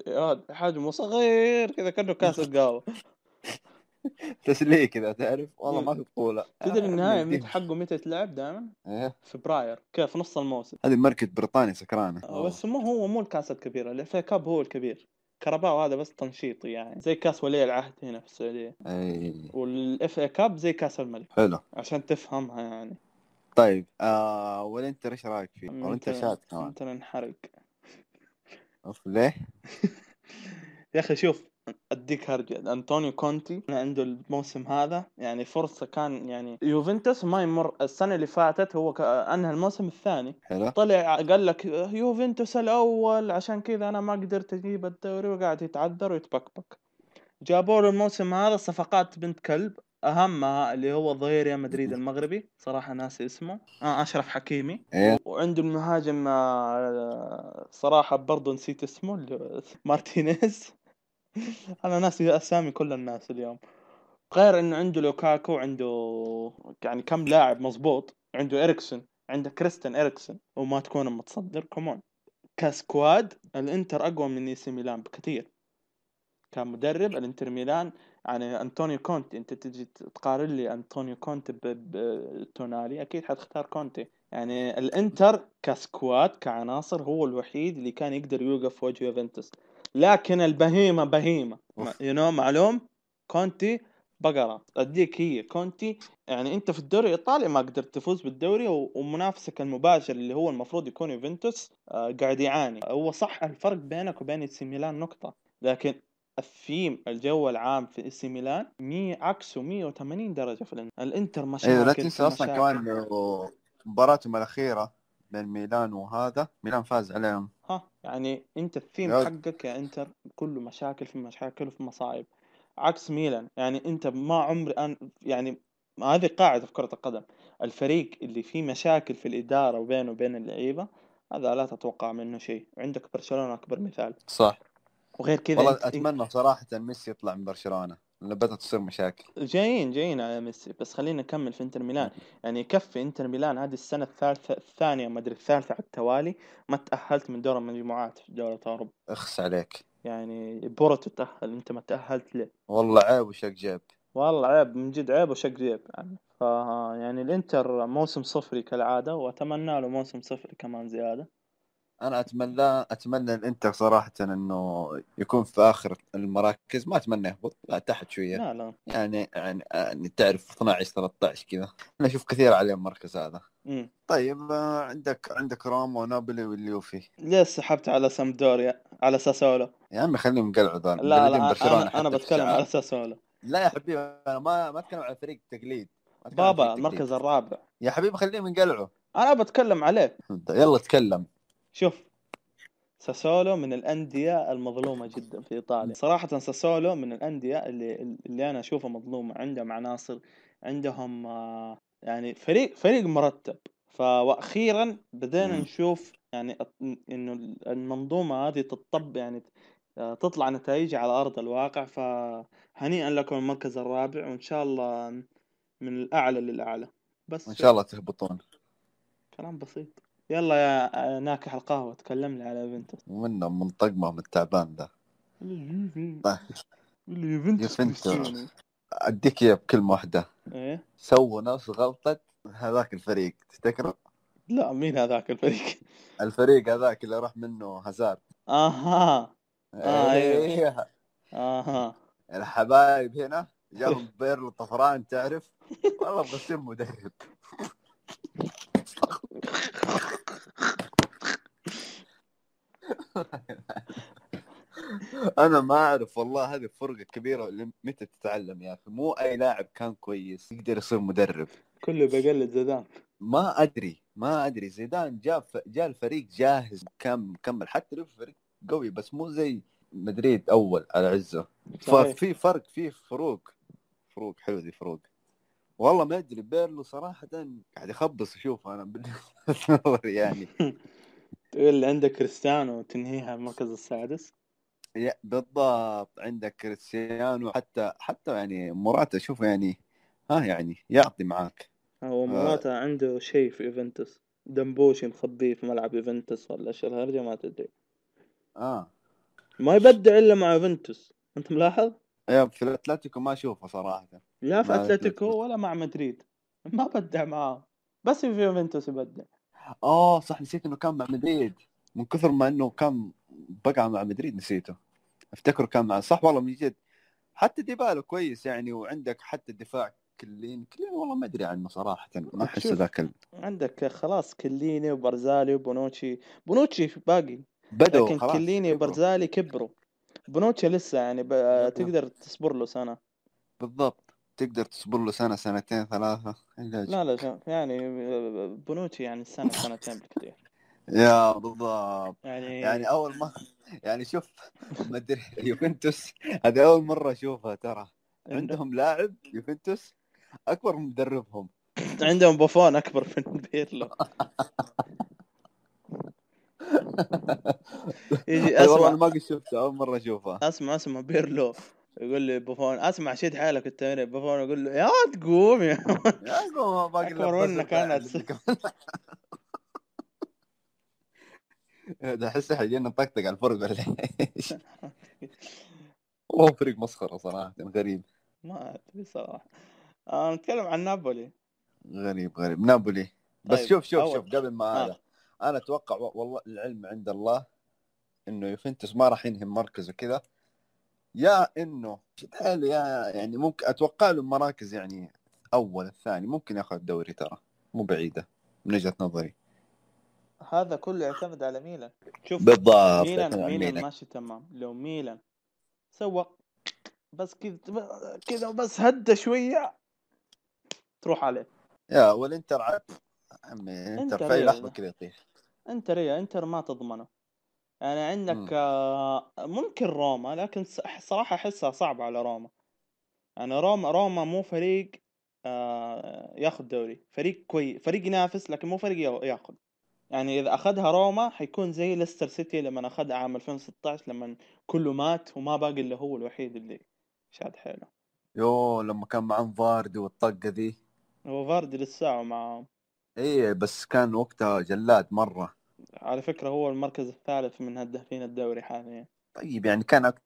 Speaker 1: حجمه صغير كذا كأنه كاس القهوة
Speaker 2: تسلية كذا تعرف؟ والله ما في بطوله
Speaker 1: تدري النهاية
Speaker 2: نديه.
Speaker 1: متى حقه متى يتلعب دائما؟
Speaker 2: إيه.
Speaker 1: فبراير كيف؟ نص الموسم.
Speaker 2: هذه ماركة بريطانيا سكرانه
Speaker 1: آه، بس مو هو مو الكاس الكبير ال FA Cup هو الكبير. كرباو هذا بس تنشيطي يعني. زي كاس ولي العهد هنا في السعودية.
Speaker 2: اي
Speaker 1: وال FA Cup زي كاس الملك.
Speaker 2: حلو.
Speaker 1: عشان تفهمها يعني.
Speaker 2: طيب آه والإنتر إيش رأيك فيه؟ والانتر
Speaker 1: انت
Speaker 2: شات كمان.
Speaker 1: انت ننحرق
Speaker 2: أوف ليه؟
Speaker 1: يا أخي شوف أديك هرجة. أنطونيو كونتي عنده الموسم هذا يعني فرصة كان يعني يوفنتوس ما يمر. السنة اللي فاتت هو أنهى الموسم الثاني.
Speaker 2: حلو.
Speaker 1: طلع قال لك يوفنتوس الأول عشان كذا أنا ما قدرت أجيب الدوري وقاعد يتعذر ويتبكبك. جابوا له الموسم هذا صفقات بنت كلب أهمها اللي هو ظهير ريال مدريد المغربي. صراحة ناسي اسمه. آه أشرف حكيمي.
Speaker 2: إيه.
Speaker 1: وعنده المهاجم آه، صراحة برضه نسيت اسمه مارتينيز. أنا ناسي أسامي كل الناس اليوم. غير إنه عنده لوكاكو عنده يعني كم لاعب مزبوط عنده إريكسون عنده كريستن إريكسون وما تكون متصدر. come on ك squad الإنتر أقوى من إي سي ميلان بكثير. كمدرب الإنتر ميلان يعني أنطونيو كونتي. أنت تجي تقارن لي أنطونيو كونتي بتونالي أكيد حتختار كونتي. يعني الإنتر ك squad كعناصر هو الوحيد اللي كان يقدر يوقف وجه يوفنتوس. لكن البهيمة
Speaker 2: بهيمة.
Speaker 1: you know معلوم كونتي بقرة أديك هي كونتي يعني أنت في الدوري الإيطالي ما قدرت تفوز بالدوري ومنافسك المباشر اللي هو المفروض يكون يوفنتوس آه، قاعد يعاني هو صح الفرق بينك وبين سي ميلان نقطة لكن الثيم الجو العام في سي ميلان مي عكسه 180 درجة في الانتر الإنتر مشاكل
Speaker 2: أيوه لا تنسى
Speaker 1: أصلا.
Speaker 2: كمان مباراتهم الأخيرة بين ميلان وهذا. ميلان فاز عليهم.
Speaker 1: ها يعني انت الثيم
Speaker 2: يا-
Speaker 1: حقك يا انتر كله مشاكل في مشاكل وفي مصايب. عكس ميلان يعني انت ما عمري أن يعني هذه قاعدة في كرة القدم. الفريق اللي فيه مشاكل في الإدارة وبينه وبين اللعيبة هذا لا تتوقع منه شيء. عندك برشلونة أكبر مثال.
Speaker 2: صح.
Speaker 1: وغير كذا
Speaker 2: والله أتمنى صراحة ميسي يطلع من برشلونة. بدأت تصير مشاكل.
Speaker 1: جايين جايين على ميسي بس خلينا نكمل في إنتر ميلان. يعني يكفي إنتر ميلان هذه السنة الثالثة الثانية ما أدري الثالثة على التوالي ما تأهلت من دور المجموعات في دوري اوروبا
Speaker 2: أخس عليك.
Speaker 1: يعني بورتو تاهل أنت ما تأهلت ليه؟
Speaker 2: والله عيب وشق جيب.
Speaker 1: والله عيب من جد عيب وشق جيب. يعني ف يعني الإنتر موسم صفري كالعادة وأتمنى له موسم صفري كمان زيادة.
Speaker 2: أنا أتمنى أتمنى الانتر صراحة إنه يكون في آخر المراكز. ما أتمنى يهبط لا تحت شوية.
Speaker 1: لا لا.
Speaker 2: يعني يعني, يعني تعرف 12 13 كذا. أنا أشوف كثير عليه المركز هذا.
Speaker 1: مم.
Speaker 2: طيب آه، عندك عندك روما ونابولي واليوفي.
Speaker 1: ليه سحبت على سامدوريا؟ على ساسولو.
Speaker 2: يا عمي خليهم ينقلعوا ذول
Speaker 1: لا لا
Speaker 2: أنا في
Speaker 1: بتكلم. على ساسولو.
Speaker 2: لا يا حبيبي أنا ما ما أتكلم على فريق تقليد.
Speaker 1: بابا
Speaker 2: فريق
Speaker 1: المركز. الرابع.
Speaker 2: يا حبيبي خليهم ينقلعوا
Speaker 1: أنا بتكلم عليه.
Speaker 2: يلا تكلم.
Speaker 1: شوف ساسولو من الأندية المظلومة جدا في إيطاليا. صراحة ساسولو من الأندية اللي اللي أنا أشوفها مظلومة عندهم عناصر عندهم آه، يعني فريق فريق مرتب. فأخيرا بدينا. نشوف يعني إنه المنظومة هذه تطب يعني آه، تطلع نتائج على أرض الواقع. فهنيئا لكم المركز الرابع وإن شاء الله من الأعلى للأعلى. بس
Speaker 2: وإن شاء الله تهبطون.
Speaker 1: كلام بسيط. يلا يا ناكح القهوة تكلمني على يوفنتوس
Speaker 2: منه من طقمه من التعبان ذا طيب.
Speaker 1: اليوفنتوس
Speaker 2: يوفنتوس.
Speaker 1: كريستيانو.
Speaker 2: أديك إياه بكلمة واحدة.
Speaker 1: إيه؟
Speaker 2: سووا نفس غلطة هذاك الفريق تفتكره؟
Speaker 1: لا مين هذاك الفريق؟
Speaker 2: الفريق هذاك اللي راح منه هازارد.
Speaker 1: آها. آه، أيوه.
Speaker 2: إيه
Speaker 1: آها.
Speaker 2: الحبايب هنا جاهم بيرلو طفران تعرف؟ والله بسم مدرب. أنا ما أعرف والله هذه فرقة كبيرة متى تتعلم يا أخي. مو أي لاعب كان كويس يقدر يصير مدرب.
Speaker 1: كله بقلد زيدان.
Speaker 2: ما أدري ما أدري. زيدان جاب جاء الفريق جاهز كم مكمل حتى لو فريق قوي بس مو زي مدريد أول على عزه. ففي فرق في فروق. فروق حلو دي فروق. والله ما أدري بيرلو صراحة قاعد يخبص أشوف أنا بالنسبة يعني.
Speaker 1: تقول لي عندك كريستيانو تنهيها المركز السادس؟
Speaker 2: yeah- بالضبط عندك كريستيانو حتى حتى يعني موراتا اشوفه يعني ها يعني يعطي معاك.
Speaker 1: هو موراتا عنده شيء في يوفنتوس دمبوشي مخبيه في ملعب يوفنتوس ولا إيش الهرجة ما تدري.
Speaker 2: آه.
Speaker 1: ما يبدع إلا مع يوفنتوس. أنت ملاحظ؟
Speaker 2: يا في الأتلتيكو ما أشوفه صراحة.
Speaker 1: لا في
Speaker 2: أتلتيكو.
Speaker 1: ولا مع مدريد. ما بدع معاه بس في يوفنتوس يبدع.
Speaker 2: آه صح نسيت إنه كان مع مدريد. من كثر ما إنه كان بقى مع مدريد نسيته. أفتكره كان مع صح والله من جد. حتى ديبالا كويس يعني وعندك حتى الدفاع كلين. كلين والله ما أدري عنه صراحة ما
Speaker 1: أحس.
Speaker 2: ذاك ال-
Speaker 1: عندك خلاص كليني وبرزالي وبونوتشي. بونوتشي باقي
Speaker 2: بدأوا
Speaker 1: لكن
Speaker 2: خلاص كيليني.
Speaker 1: وبرزالي كبروا. بونوتشي لسه يعني ب... تقدر تصبر له سنة.
Speaker 2: بالضبط. تقدر تصبر له سنة سنتين علاج.
Speaker 1: لا لا يعني بونوتشي يعني سنة سنتين بالكثير.
Speaker 2: yeah بالضبط.
Speaker 1: يعني
Speaker 2: يعني أول ما يعني شوف ما أدري يوفنتوس هذه أول مرة أشوفها ترى. عندهم لاعب يوفنتوس أكبر من مدربهم.
Speaker 1: عندهم بوفون أكبر من بيرلو. يجي
Speaker 2: والله
Speaker 1: أسمع.
Speaker 2: أنا ما قد شفتها أول مرة اشوفها
Speaker 1: أسمع أسمع بيرلو. يقول لي بوفون أسمع شد حالك التمرين. بوفون يقول له يا تقوم يا
Speaker 2: يا أخو باقي لبس
Speaker 1: منك.
Speaker 2: ده أحس حيجينا نطقطق على الفرق ولا إيش؟ والله فريق مسخرة صراحة غريب.
Speaker 1: ما أدري صراحة. آه نتكلم عن نابولي.
Speaker 2: غريب غريب. نابولي. بس
Speaker 1: طيب،
Speaker 2: شوف شوف
Speaker 1: أول.
Speaker 2: شوف قبل ما
Speaker 1: آه.
Speaker 2: هذا. أنا أتوقع والله العلم عند الله إنه يوفنتوس ما راح ينهي مركزه كذا يا إنه حاله يا يعني ممكن أتوقع له مراكز يعني أول الثاني ممكن ياخذ الدوري ترى مو بعيدة من وجهة نظري.
Speaker 1: هذا كله يعتمد على ميلان. شوف
Speaker 2: بالضبط
Speaker 1: ميلان ميلان ماشي تمام. لو ميلان سوى بس كذا كذا بس هدى شوية تروح عليه.
Speaker 2: يا والإنتر عاد عمي
Speaker 1: إنتر
Speaker 2: في. لحظة كذا يطيح.
Speaker 1: إنتر يا إنتر ما تضمنه. يعني عندك. آه، ممكن روما لكن صراحة أحسها صعبة على روما. يعني روما روما مو فريق آه، ياخذ دوري. فريق كويس فريق ينافس لكن مو فريق يا- ياخذ. يعني إذا أخذها روما حيكون زي ليستر سيتي لما أخذها عام 2016 لما كله مات وما باقي الا هو الوحيد اللي شاد حيله.
Speaker 2: يو لما كان معهم فاردي والطقة ذي.
Speaker 1: هو فاردي لسه معاهم
Speaker 2: إيه بس كان وقتها جلاد مرة.
Speaker 1: على فكرة هو المركز الثالث من هدافين الدوري حاليا.
Speaker 2: طيب يعني كان أكتر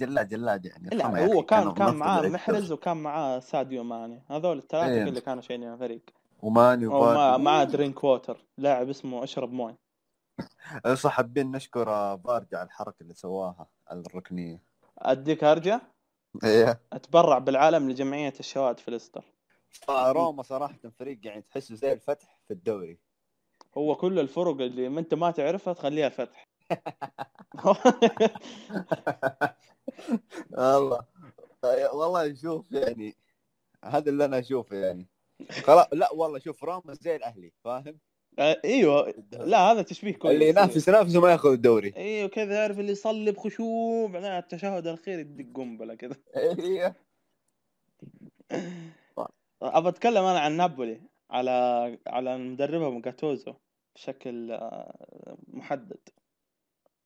Speaker 2: جلاد جلاد يعني
Speaker 1: لا هو
Speaker 2: أخي،
Speaker 1: كان كان معاه محرز وكان معاه ساديو ماني. هذول الثلاثة
Speaker 2: إيه.
Speaker 1: اللي كانوا شايلين الفريق.
Speaker 2: وماني
Speaker 1: معاه درينك ووتر لاعب اسمه اشرب مويه
Speaker 2: إيه صح حابين نشكر آه، فاردي على الحركة اللي سواها على الركنية.
Speaker 1: أديك هرجة
Speaker 2: إيه.
Speaker 1: أتبرع بالعالم لجمعية الشواذ في ليستر.
Speaker 2: روما صراحة فريق يعني تحسه زي الفتح في الدوري.
Speaker 1: هو كل الفرق اللي ما انت ما تعرفها تخليها فتح
Speaker 2: والله. والله شوف يعني هذا اللي أنا أشوفه يعني. خلاص لا والله شوف روما زي الاهلي فاهم؟
Speaker 1: آه، إيوه. لا هذا تشبيه كويس.
Speaker 2: اللي ينافس ينافس وما ياخذ الدوري.
Speaker 1: إيوه كذا يعرف اللي يصلي بخشوع بعدين على التشهد الأخير يدق قنبلة كذا.
Speaker 2: إيه.
Speaker 1: ابى أتكلم أنا عن نابولي. على على مدربهم جاتوزو بشكل آه، محدد.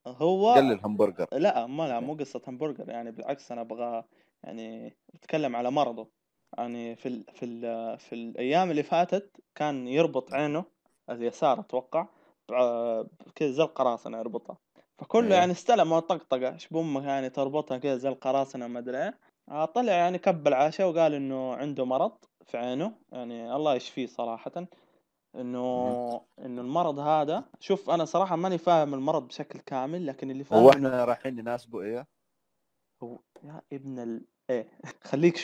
Speaker 1: هو
Speaker 2: قلل همبرجر
Speaker 1: لا ما لا مو قصة همبرجر يعني بالعكس أنا أبغى يعني أتكلم على مرضه. يعني في ال في ال في الأيام اللي فاتت كان يربط عينه اليسار أتوقع بع- كذا زي القراصنة يربطها. فكله
Speaker 2: إيه.
Speaker 1: يعني استلم وطقطقة إيش بامك يعني تربطها كذا زي القراصنة ما أدري إيه. آه، طلع يعني كب العشاء وقال إنه عنده مرض. في عينه يعني الله يشفيه صراحة إنه إنه المرض هذا شوف أنا صراحة ماني فاهم المرض بشكل كامل لكن اللي فاهم
Speaker 2: هو إحنا رايحين نناسبه إيه
Speaker 1: هو يا ابن ال إيه خليك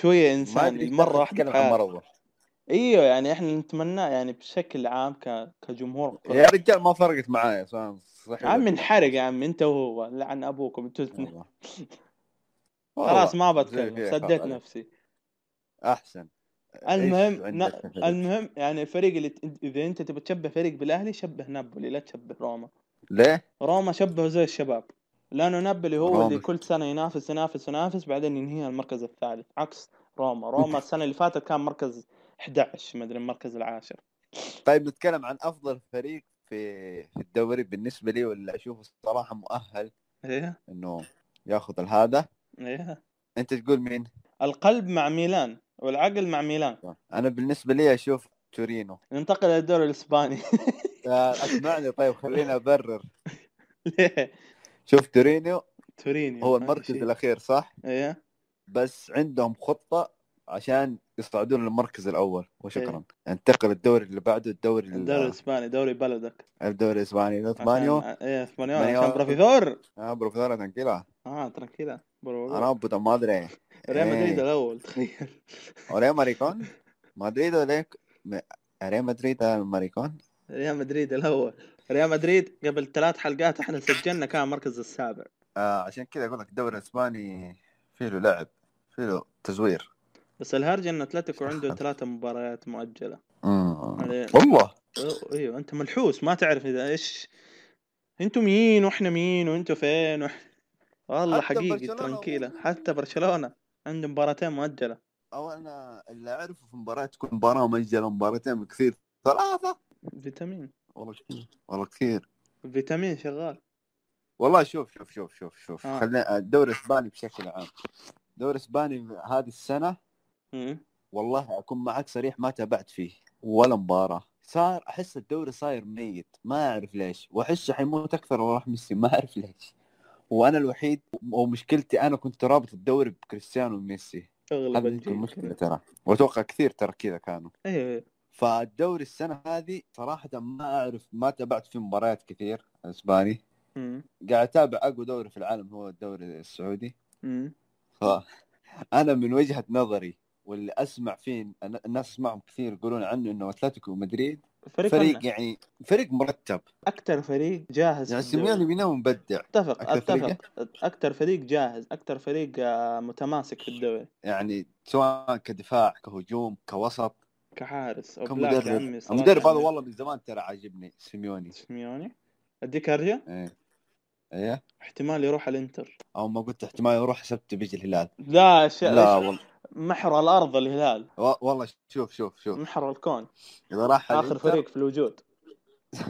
Speaker 1: مرة واحدة
Speaker 2: تتكلم
Speaker 1: في
Speaker 2: عن. مرضه
Speaker 1: إيوه يعني إحنا نتمناه يعني بشكل عام ك... كجمهور.
Speaker 2: يا رجال ما فرقت معايا سواء صحي
Speaker 1: يا عم انحرق يا عم أنت وهو لعن ابوكم أنتوا الاثنين. خلاص ما. بتكلم سديت. نفسي
Speaker 2: أحسن
Speaker 1: المهم ن... المهم يعني الفريق اللي ت- إذا أنت تبي تشبه فريق بالأهلي شبه نابولي لا تشبه روما.
Speaker 2: ليه؟
Speaker 1: روما شبهه زي الشباب لأنه نابولي هو
Speaker 2: روما.
Speaker 1: اللي كل سنة ينافس ينافس ينافس بعدين ينهي المركز الثالث عكس روما. روما السنة اللي فاتت كان مركز 11 ما أدري المركز العاشر.
Speaker 2: طيب نتكلم عن أفضل فريق في في الدوري بالنسبة لي ولا أشوفه الصراحه مؤهل
Speaker 1: إيه؟
Speaker 2: إنه ياخذ هذا
Speaker 1: إيه؟
Speaker 2: أنت تقول مين؟
Speaker 1: القلب مع ميلان. والعقل مع ميلان.
Speaker 2: أنا بالنسبة لي أشوف تورينو.
Speaker 1: ننتقل للدوري الإسباني.
Speaker 2: آه، أسمعني طيب خليني أبرر.
Speaker 1: ليه؟
Speaker 2: شوف تورينو
Speaker 1: تورينيو
Speaker 2: هو
Speaker 1: هذا
Speaker 2: المركز
Speaker 1: شيء.
Speaker 2: الأخير صح؟
Speaker 1: إيه.
Speaker 2: بس عندهم خطة عشان يصعدون للمركز الأول. وشكرا.
Speaker 1: إيه.
Speaker 2: انتقل الدوري اللي بعده الدوري
Speaker 1: الدوري
Speaker 2: ال-
Speaker 1: الإسباني دوري بلدك.
Speaker 2: الدوري الإسباني
Speaker 1: إسبانيو. إيه إسبانيول
Speaker 2: إسبانيول.
Speaker 1: عشان بروفيسور
Speaker 2: آه بروفيسور tranquila
Speaker 1: آه برو
Speaker 2: أنا puta madre
Speaker 1: ريال مدريد
Speaker 2: إيه.
Speaker 1: الأول تخيل.
Speaker 2: اوري ماريكون؟ مدريد ليك ريال مدريد ماريكون؟
Speaker 1: ريال مدريد الأول. ريال مدريد قبل ثلاث حلقات إحنا سجلنا كان المركز السابع.
Speaker 2: آه عشان كذا أقول لك الدوري الأسباني فيه له لعب فيه له تزوير.
Speaker 1: بس الهرجة إن أتلتيكو عنده ثلاثة مباريات مؤجلة. يعني
Speaker 2: والله؟
Speaker 1: أيوه أنت ملحوس ما تعرف إذا إيش. أنتوا مين وإحنا مين وأنتوا فين وح... والله
Speaker 2: حتى
Speaker 1: حقيقي
Speaker 2: برشلونة مو-
Speaker 1: حتى برشلونة عنده مباراتين مؤجلة.
Speaker 2: أو أنا اللي أعرفه في مباراه تكون مباراة مؤجلة مباراتين كثير ثلاثة؟
Speaker 1: فيتامين.
Speaker 2: والله كثير والله كثير
Speaker 1: فيتامين شغال.
Speaker 2: والله شوف شوف شوف شوف شوف.
Speaker 1: آه.
Speaker 2: خلينا الدوري الإسباني بشكل عام. الدوري الإسباني هذه
Speaker 1: السنة.
Speaker 2: والله أكون معك صريح ما تابعت فيه ولا مباراة. صار أحس الدوري صاير ميت. ما أعرف ليش. واحسه حيموت أكثر لو راح ميسي ما أعرف ليش. وأنا الوحيد ومشكلتي أنا كنت رابط الدوري بكريستيانو وميسي. أغلب
Speaker 1: المشكلة.
Speaker 2: ترى. وأتوقع كثير ترى كذا كانوا.
Speaker 1: أيوه
Speaker 2: فالدوري السنة هذه صراحة ما أعرف ما تابعت فيه مباريات كثير الاسباني
Speaker 1: مم.
Speaker 2: قاعد أتابع أقوى دوري في العالم هو الدوري السعودي.
Speaker 1: مم.
Speaker 2: فانا من وجهة نظري واللي أسمع فيه الناس أسمعهم كثير يقولون عنه إنه أتلتيكو مدريد.
Speaker 1: فريق,
Speaker 2: فريق يعني فريق مرتب.
Speaker 1: أكثر فريق جاهز
Speaker 2: يعني. سيميوني بينام مبدع.
Speaker 1: اتفق أتفق. أكثر فريق جاهز أكثر فريق آه، متماسك في الدوري.
Speaker 2: يعني سواء كدفاع كهجوم كوسط
Speaker 1: كحارس أو
Speaker 2: كمدرب. المدرب هذا. والله من زمان ترى عاجبني سيميوني.
Speaker 1: سيميوني. أديك أرجع؟
Speaker 2: إيه. إيه؟
Speaker 1: احتمال يروح الإنتر.
Speaker 2: أو ما قلت احتمال يروح حسبت بيجي الهلال.
Speaker 1: لا ش...
Speaker 2: لا والله.
Speaker 1: محور الأرض الهلال.
Speaker 2: و- والله شوف شوف شوف.
Speaker 1: محور الكون.
Speaker 2: إذا راح
Speaker 1: آخر
Speaker 2: الإنتر،
Speaker 1: فريق في الوجود.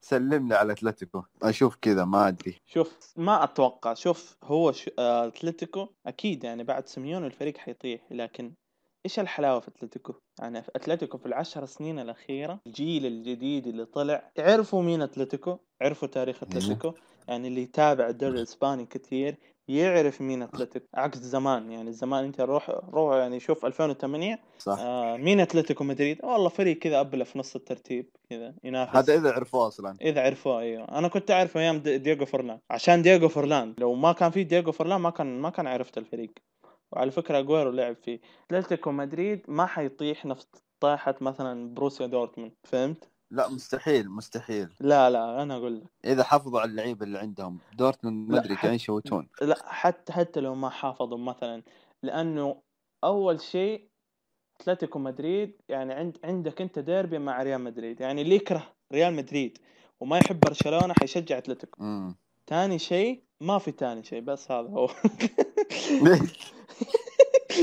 Speaker 2: سلم لي على أتلتيكو. أشوف كذا ما أدري.
Speaker 1: شوف ما أتوقع. شوف هو ش... آه، أتلتيكو أكيد يعني بعد سيميون الفريق حيطيح لكن إيش الحلاوة في أتلتيكو؟ يعني في أتلتيكو في العشر سنين الأخيرة الجيل الجديد اللي طلع عرفوا مين أتلتيكو؟ عرفوا تاريخ أتلتيكو. يعني اللي يتابع الدوري الإسباني كثير يعرف مين اتلتيكو عكس زمان. يعني زمان أنت روح روح يعني شوف 2008
Speaker 2: صح.
Speaker 1: آه مين أتلتيكو مدريد؟ والله فريق كذا أبله في نص الترتيب كذا ينافس.
Speaker 2: هذا إذا عرفوه أصلا.
Speaker 1: إذا عرفوه أيوه. أنا كنت أعرف أيام دي- دييغو فرلان عشان دييغو فرلان لو ما كان في دييغو فرلان ما كان ما كان عرفت الفريق. وعلى فكرة أجويرو لعب فيه أتلتيكو مدريد ما حيطيح نفس طاحت مثلا بوروسيا دورتموند فهمت؟
Speaker 2: لا مستحيل مستحيل.
Speaker 1: لا لا أنا أقول لك.
Speaker 2: إذا حافظوا على اللعيبه اللي عندهم دورتموند ما
Speaker 1: أدري
Speaker 2: كأن يشوتون.
Speaker 1: لا حتى حتى لو ما حافظوا مثلا لأنه أول شيء أتلتيكو مدريد يعني عند عندك أنت ديربي مع ريال مدريد. يعني اللي يكره ريال مدريد وما يحب برشلونة حيشجع
Speaker 2: أتلتيكو.
Speaker 1: تاني شيء ما في تاني شيء بس هذا هو.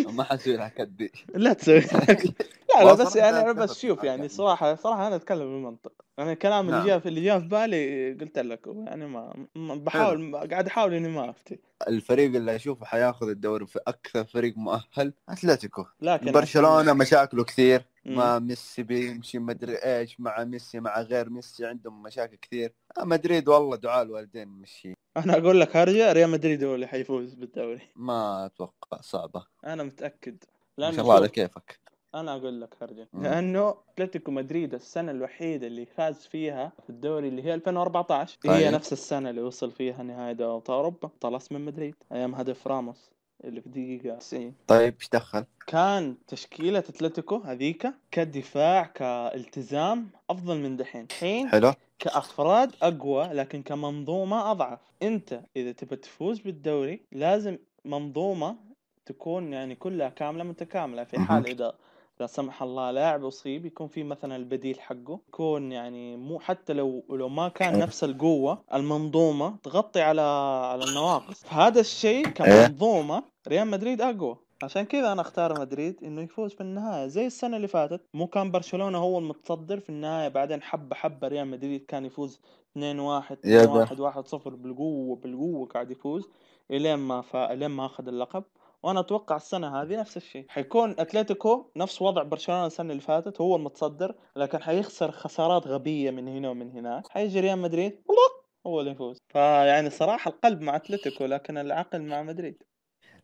Speaker 2: ما حسوي كدي.
Speaker 1: لا تسوي لا لا بس يعني
Speaker 2: أنا
Speaker 1: بس شوف يعني
Speaker 2: يعني.
Speaker 1: صراحة صراحة أنا أتكلم بالمنطق أنا الكلام اللي
Speaker 2: نعم.
Speaker 1: جاء في اللي جاء في بالي قلت لك يعني ما ما- بحاول قاعد أحاول إني ما أفتي.
Speaker 2: الفريق اللي أشوفه حياخذ الدوري في أكثر فريق مؤهل أتلتيكو.
Speaker 1: لكن
Speaker 2: برشلونة مشاكله كثير. ما ميسي بيمشي مدري إيش مع ميسي مع غير ميسي عندهم مشاكل كثير. مدريد والله دعاء الوالدين مشي.
Speaker 1: أنا أقول لك هرجة ريال مدريد هو اللي حيفوز بالدوري.
Speaker 2: ما أتوقع صعبة.
Speaker 1: أنا متأكد.
Speaker 2: ما شاء الله على كيفك.
Speaker 1: أنا أقول لك هرجة
Speaker 2: مم.
Speaker 1: لأنه أتلتيكو مدريد السنة الوحيدة اللي فاز فيها في الدوري اللي هي 2014 هي
Speaker 2: طيب.
Speaker 1: نفس السنة اللي وصل فيها نهائي دوري أبطال أوروبا طلس من مدريد أيام هدف راموس اللي في دقيقة 90
Speaker 2: طيب إيش دخل؟
Speaker 1: كان تشكيلة أتلتيكو هذيك كدفاع كالتزام أفضل من دحين الحين
Speaker 2: حلو
Speaker 1: كأفراد أقوى لكن كمنظومة أضعف أنت إذا تبى تفوز بالدوري لازم منظومة تكون يعني كلها كاملة متكاملة في حال. إذا لا سمح الله لاعب أصيب يكون في مثلا البديل حقه يكون يعني مو حتى لو لو ما كان. نفس القوة المنظومة تغطي على على النواقص فهذا الشيء
Speaker 2: إيه.
Speaker 1: كمنظومة ريال مدريد أقوى عشان كذا أنا أختار مدريد إنه يفوز في النهاية زي السنة اللي فاتت مو كان برشلونة هو المتصدر في النهاية بعدين حبة حبة ريال مدريد كان يفوز 2 1
Speaker 2: يا
Speaker 1: 2
Speaker 2: ده.
Speaker 1: 1 1 0 بالقوة بالقوة قاعد يفوز إلين ما فا... إلين ما أخذ اللقب وأنا أتوقع السنة هذه نفس الشيء. حيكون أتلتيكو نفس وضع برشلونة السنة اللي فاتت هو المتصدر لكن حيخسر خسارات غبية من هنا ومن هناك. حيجي ريال مدريد والله هو اللي يفوز. فيعني صراحة القلب مع أتلتيكو لكن العقل مع مدريد.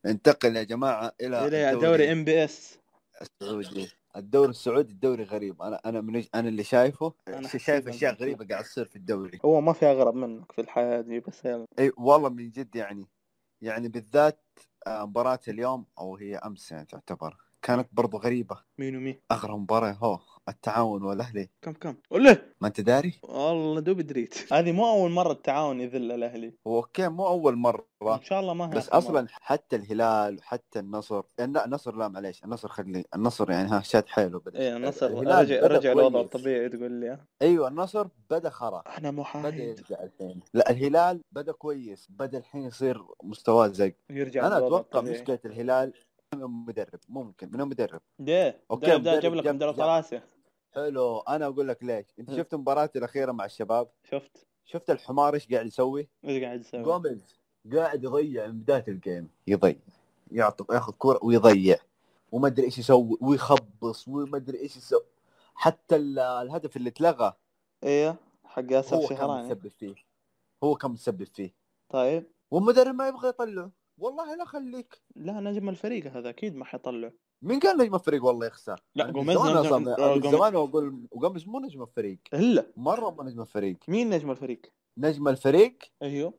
Speaker 2: ننتقل يا جماعة إلى
Speaker 1: إلى دوري إم بي إس.
Speaker 2: السعودي. الدوري السعودي الدوري غريب. أنا أنا من أنا اللي شايفه
Speaker 1: أنا
Speaker 2: شايف
Speaker 1: أشياء
Speaker 2: غريبة قاعد تصير في الدوري.
Speaker 1: هو ما في أغرب منك في الحياة دي بس يلا
Speaker 2: إي والله من جد يعني. يعني بالذات آه، مباراة اليوم أو هي أمس يعني تعتبر. كانت برضو غريبة.
Speaker 1: مين ومين؟
Speaker 2: اغرب مباراة هو التعاون والأهلي.
Speaker 1: كم كم؟ وله
Speaker 2: ما أنت داري؟
Speaker 1: والله دوب دريت. هذه مو أول مرة التعاون يذل الأهلي.
Speaker 2: هو أوكي مو أول مرة.
Speaker 1: إن شاء الله ما هي
Speaker 2: بس
Speaker 1: آخر
Speaker 2: أصلا حتى الهلال وحتى النصر يعني لا النصر لا معليش النصر خلي النصر يعني ها شاد حيله بدا.
Speaker 1: إيه النصر رجع
Speaker 2: بدأ
Speaker 1: رجع الوضع. الطبيعي تقول لي. ها؟
Speaker 2: أيوه النصر بدا خرا.
Speaker 1: أنا
Speaker 2: بدا
Speaker 1: محايد
Speaker 2: يرجع الحين. لا الهلال بدا كويس. بدا الحين يصير مستواه زق
Speaker 1: يرجع
Speaker 2: أتوقع
Speaker 1: الطبيعي.
Speaker 2: مشكلة الهلال من المدرب ممكن. من المدرب
Speaker 1: ليه؟ مدرب؟ ده
Speaker 2: مدرب
Speaker 1: جاب لك مدرب. طلاسه
Speaker 2: حلو. أنا أقول لك ليش. أنت شفت المباراة الأخيرة مع الشباب؟
Speaker 1: شفت.
Speaker 2: شفت الحمار إيش قاعد يسوي؟
Speaker 1: إيش قاعد يسوي؟
Speaker 2: جوميز قاعد يضيع من بداية الجيم. يضيع. يعطي ياخذ كوره ويضيع. وما أدري إيش يسوي. ويخبص. وما أدري إيش يسوي. حتى ال- الهدف اللي اتلغى.
Speaker 1: إيه حق ياسر
Speaker 2: هو كان
Speaker 1: شهراني.
Speaker 2: متسبب فيه. هو كان متسبب فيه.
Speaker 1: طيب.
Speaker 2: والمدرب ما يبغى يطلعه. والله لا خليك.
Speaker 1: لا نجم الفريق هذا أكيد ما حيطلع.
Speaker 2: مين قال نجم الفريق والله يخسر
Speaker 1: لا، جوميز
Speaker 2: زمان
Speaker 1: نجم- جوميز-
Speaker 2: زمان أقول وجوميز مو نجم الفريق.
Speaker 1: إلا.
Speaker 2: مرة مو نجم الفريق.
Speaker 1: مين نجم الفريق؟
Speaker 2: نجم الفريق؟
Speaker 1: أيوه.